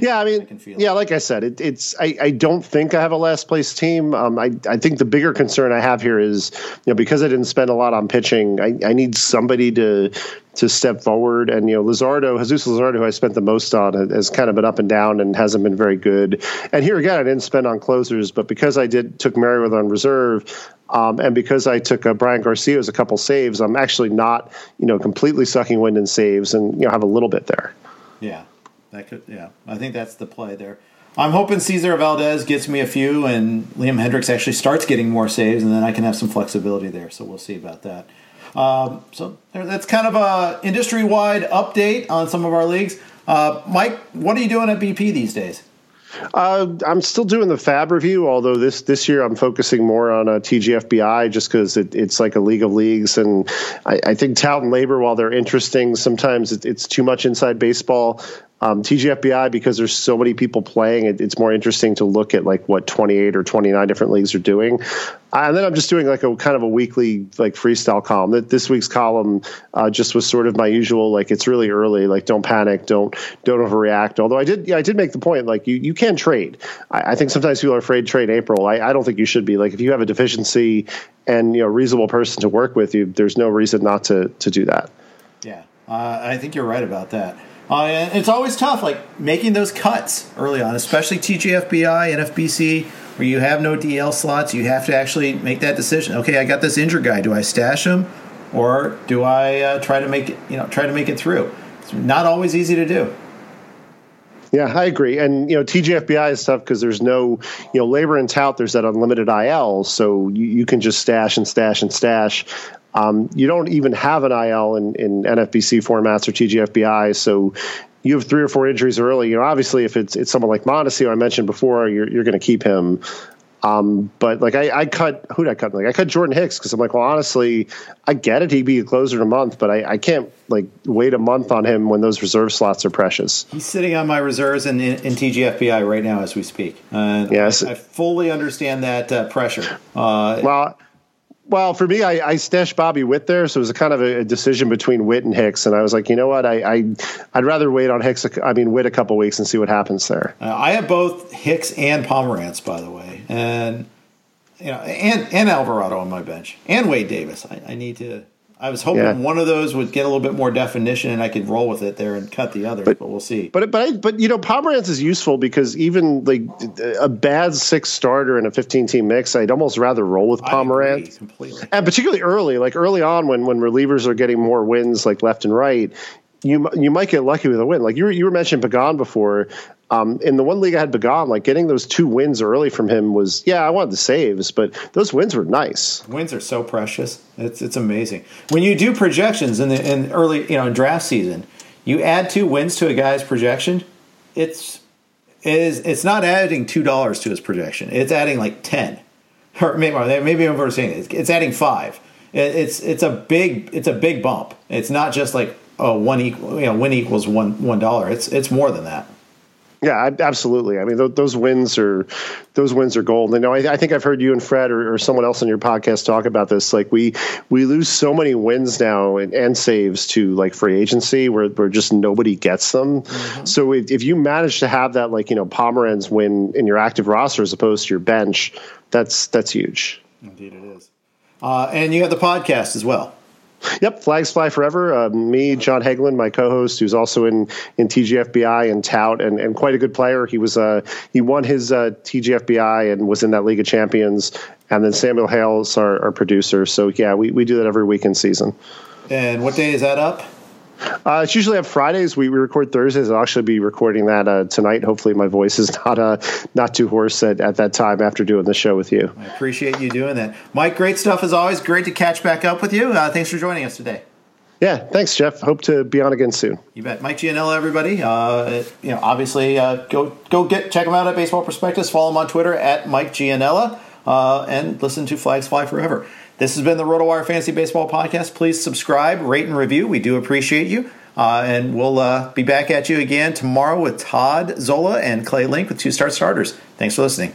Yeah, I mean, I yeah, like I said, it, it's I, I don't think I have a last place team. Um, I I think the bigger concern I have here is you know because I didn't spend a lot on pitching, I, I need somebody to to step forward. And you know, Luzardo, Jesus Luzardo, who I spent the most on, has kind of been up and down and hasn't been very good. And here again, I didn't spend on closers, but because I did took Merryweather on reserve, um, and because I took uh, Garcia as a couple saves, I'm actually not you know completely sucking wind in saves, and you know have a little bit there. Yeah. That could, yeah. I think that's the play there. I'm hoping Cesar Valdez gets me a few, and Liam Hendriks actually starts getting more saves, and then I can have some flexibility there. So we'll see about that. Um, so that's kind of a industry wide update on some of our leagues. Uh, Mike, what are you doing at BP these days? Uh, I'm still doing the FAAB review, although this this year I'm focusing more on a TGFBI just because it, it's like a league of leagues, and I, I think tout and LABR, while they're interesting, sometimes it, it's too much inside baseball. Um, TGFBI because there's so many people playing, it, it's more interesting to look at like what 28 or 29 different leagues are doing. And then I'm just doing like a kind of a weekly like freestyle column. That this week's column uh, just was sort of my usual like it's really early, like don't panic, don't don't overreact. Although I did yeah I did make the point like you you can trade. I, I think sometimes people are afraid to trade April. I, I don't think you should be. Like if you have a deficiency and you know reasonable person to work with you, there's no reason not to to do that. Yeah, uh, I think you're right about that. Uh, and it's always tough, like making those cuts early on, especially TGFBI and FBC, where you have no DL slots. You have to actually make that decision. Okay, I got this injured guy. Do I stash him, or do I uh, try to make it? You know, try to make it through. It's not always easy to do. Yeah, I agree. And you know, TGFBI is tough because there's no, you know, LABR and tout. There's that unlimited IL, so you, you can just stash and stash and stash. Um, you don't even have an IL in, in NFBC formats or TGFBI, so you have three or four injuries early. You know, obviously, if it's it's someone like Mondesi, I mentioned before, you're you're going to keep him. Um, but like I, I cut who did I cut? Like I cut Jordan Hicks because I'm like, well, honestly, I get it. He'd be a closer in a month, but I, I can't like wait a month on him when those reserve slots are precious. He's sitting on my reserves in, in, in TGFBI right now as we speak. Uh, yes, I, I, fully understand that uh, pressure. Uh, well, well, for me, I, I, stashed Bobby Witt there, so it was a kind of a, decision between Witt and Hicks, and I was like, you know what, I, I would rather wait on Hicks. I mean, Witt a couple weeks and see what happens there. Uh, I have both Hicks and Pomeranz, by the way, and you know, and and Alvarado on my bench, and Wade Davis. I, I need to I was hoping Yeah. one of those would get a little bit more definition, and I could roll with it there and cut the other, But, we'll see. But but I, but you know, Pomeranz is useful because even like a bad six starter in a 15 team mix, I'd almost rather roll with Pomeranz. completely. and particularly early, like early on when when relievers are getting more wins, like left and right, you you might get lucky with a win. Like you were, you were mentioning Pagan before. Um, in the one league I had begun, like getting those two wins early from him was yeah, I wanted the saves, but those wins were nice. Wins are so precious. It's it's amazing when you do projections in the in early you know in draft season. You add two wins to a guy's projection. It's it is it's not adding two dollars to his projection. It's adding like ten, or maybe maybe I'm overstating it. It's, it's adding five. It, it's it's a big it's a big bump. It's not just like oh one equal you know win equals one one dollar. It's it's more than that. Yeah, absolutely. I mean, th- those wins are those wins are gold. And, you know, I, I think I've heard you and Fred or, or someone else on your podcast talk about this. Like we we lose so many wins now and, and saves to like free agency where, where just nobody gets them. So if, if you manage to have that like you know Pomeranz win in your active roster as opposed to your bench, that's that's huge. Indeed, it is. Uh, and you have the podcast as well. Yep, Flags Fly Forever. Uh, me, John Hegglund, my co-host, who's also in in TGFBI and tout, and, and quite a good player. He was uh, he won his uh, TGFBI and was in that League of Champions. And then Samuel Hales, our, our producer. So yeah, we, we do that every week in season. And what day is that up? Uh, it's usually on Fridays. We, we record Thursdays. I'll actually be recording that uh, tonight. Hopefully, my voice is not uh, not too hoarse at, at that time after doing the show with you. I appreciate you doing that. Mike, great stuff as always. Great to catch back up with you. Uh, thanks for joining us today. Yeah, thanks, Jeff. Hope to be on again soon. You bet. Mike Gianella, everybody. Uh, you know, obviously, uh, go go get check him out at Baseball Prospectus. Follow him on Twitter at Mike Gianella, uh, and listen to Flags Fly Forever. This has been the RotoWire Fantasy Baseball Podcast. Please subscribe, rate, and review. We do appreciate you. Uh, and we'll uh, be back at you again tomorrow with Todd Zola and Clay Link with two star starters. Thanks for listening.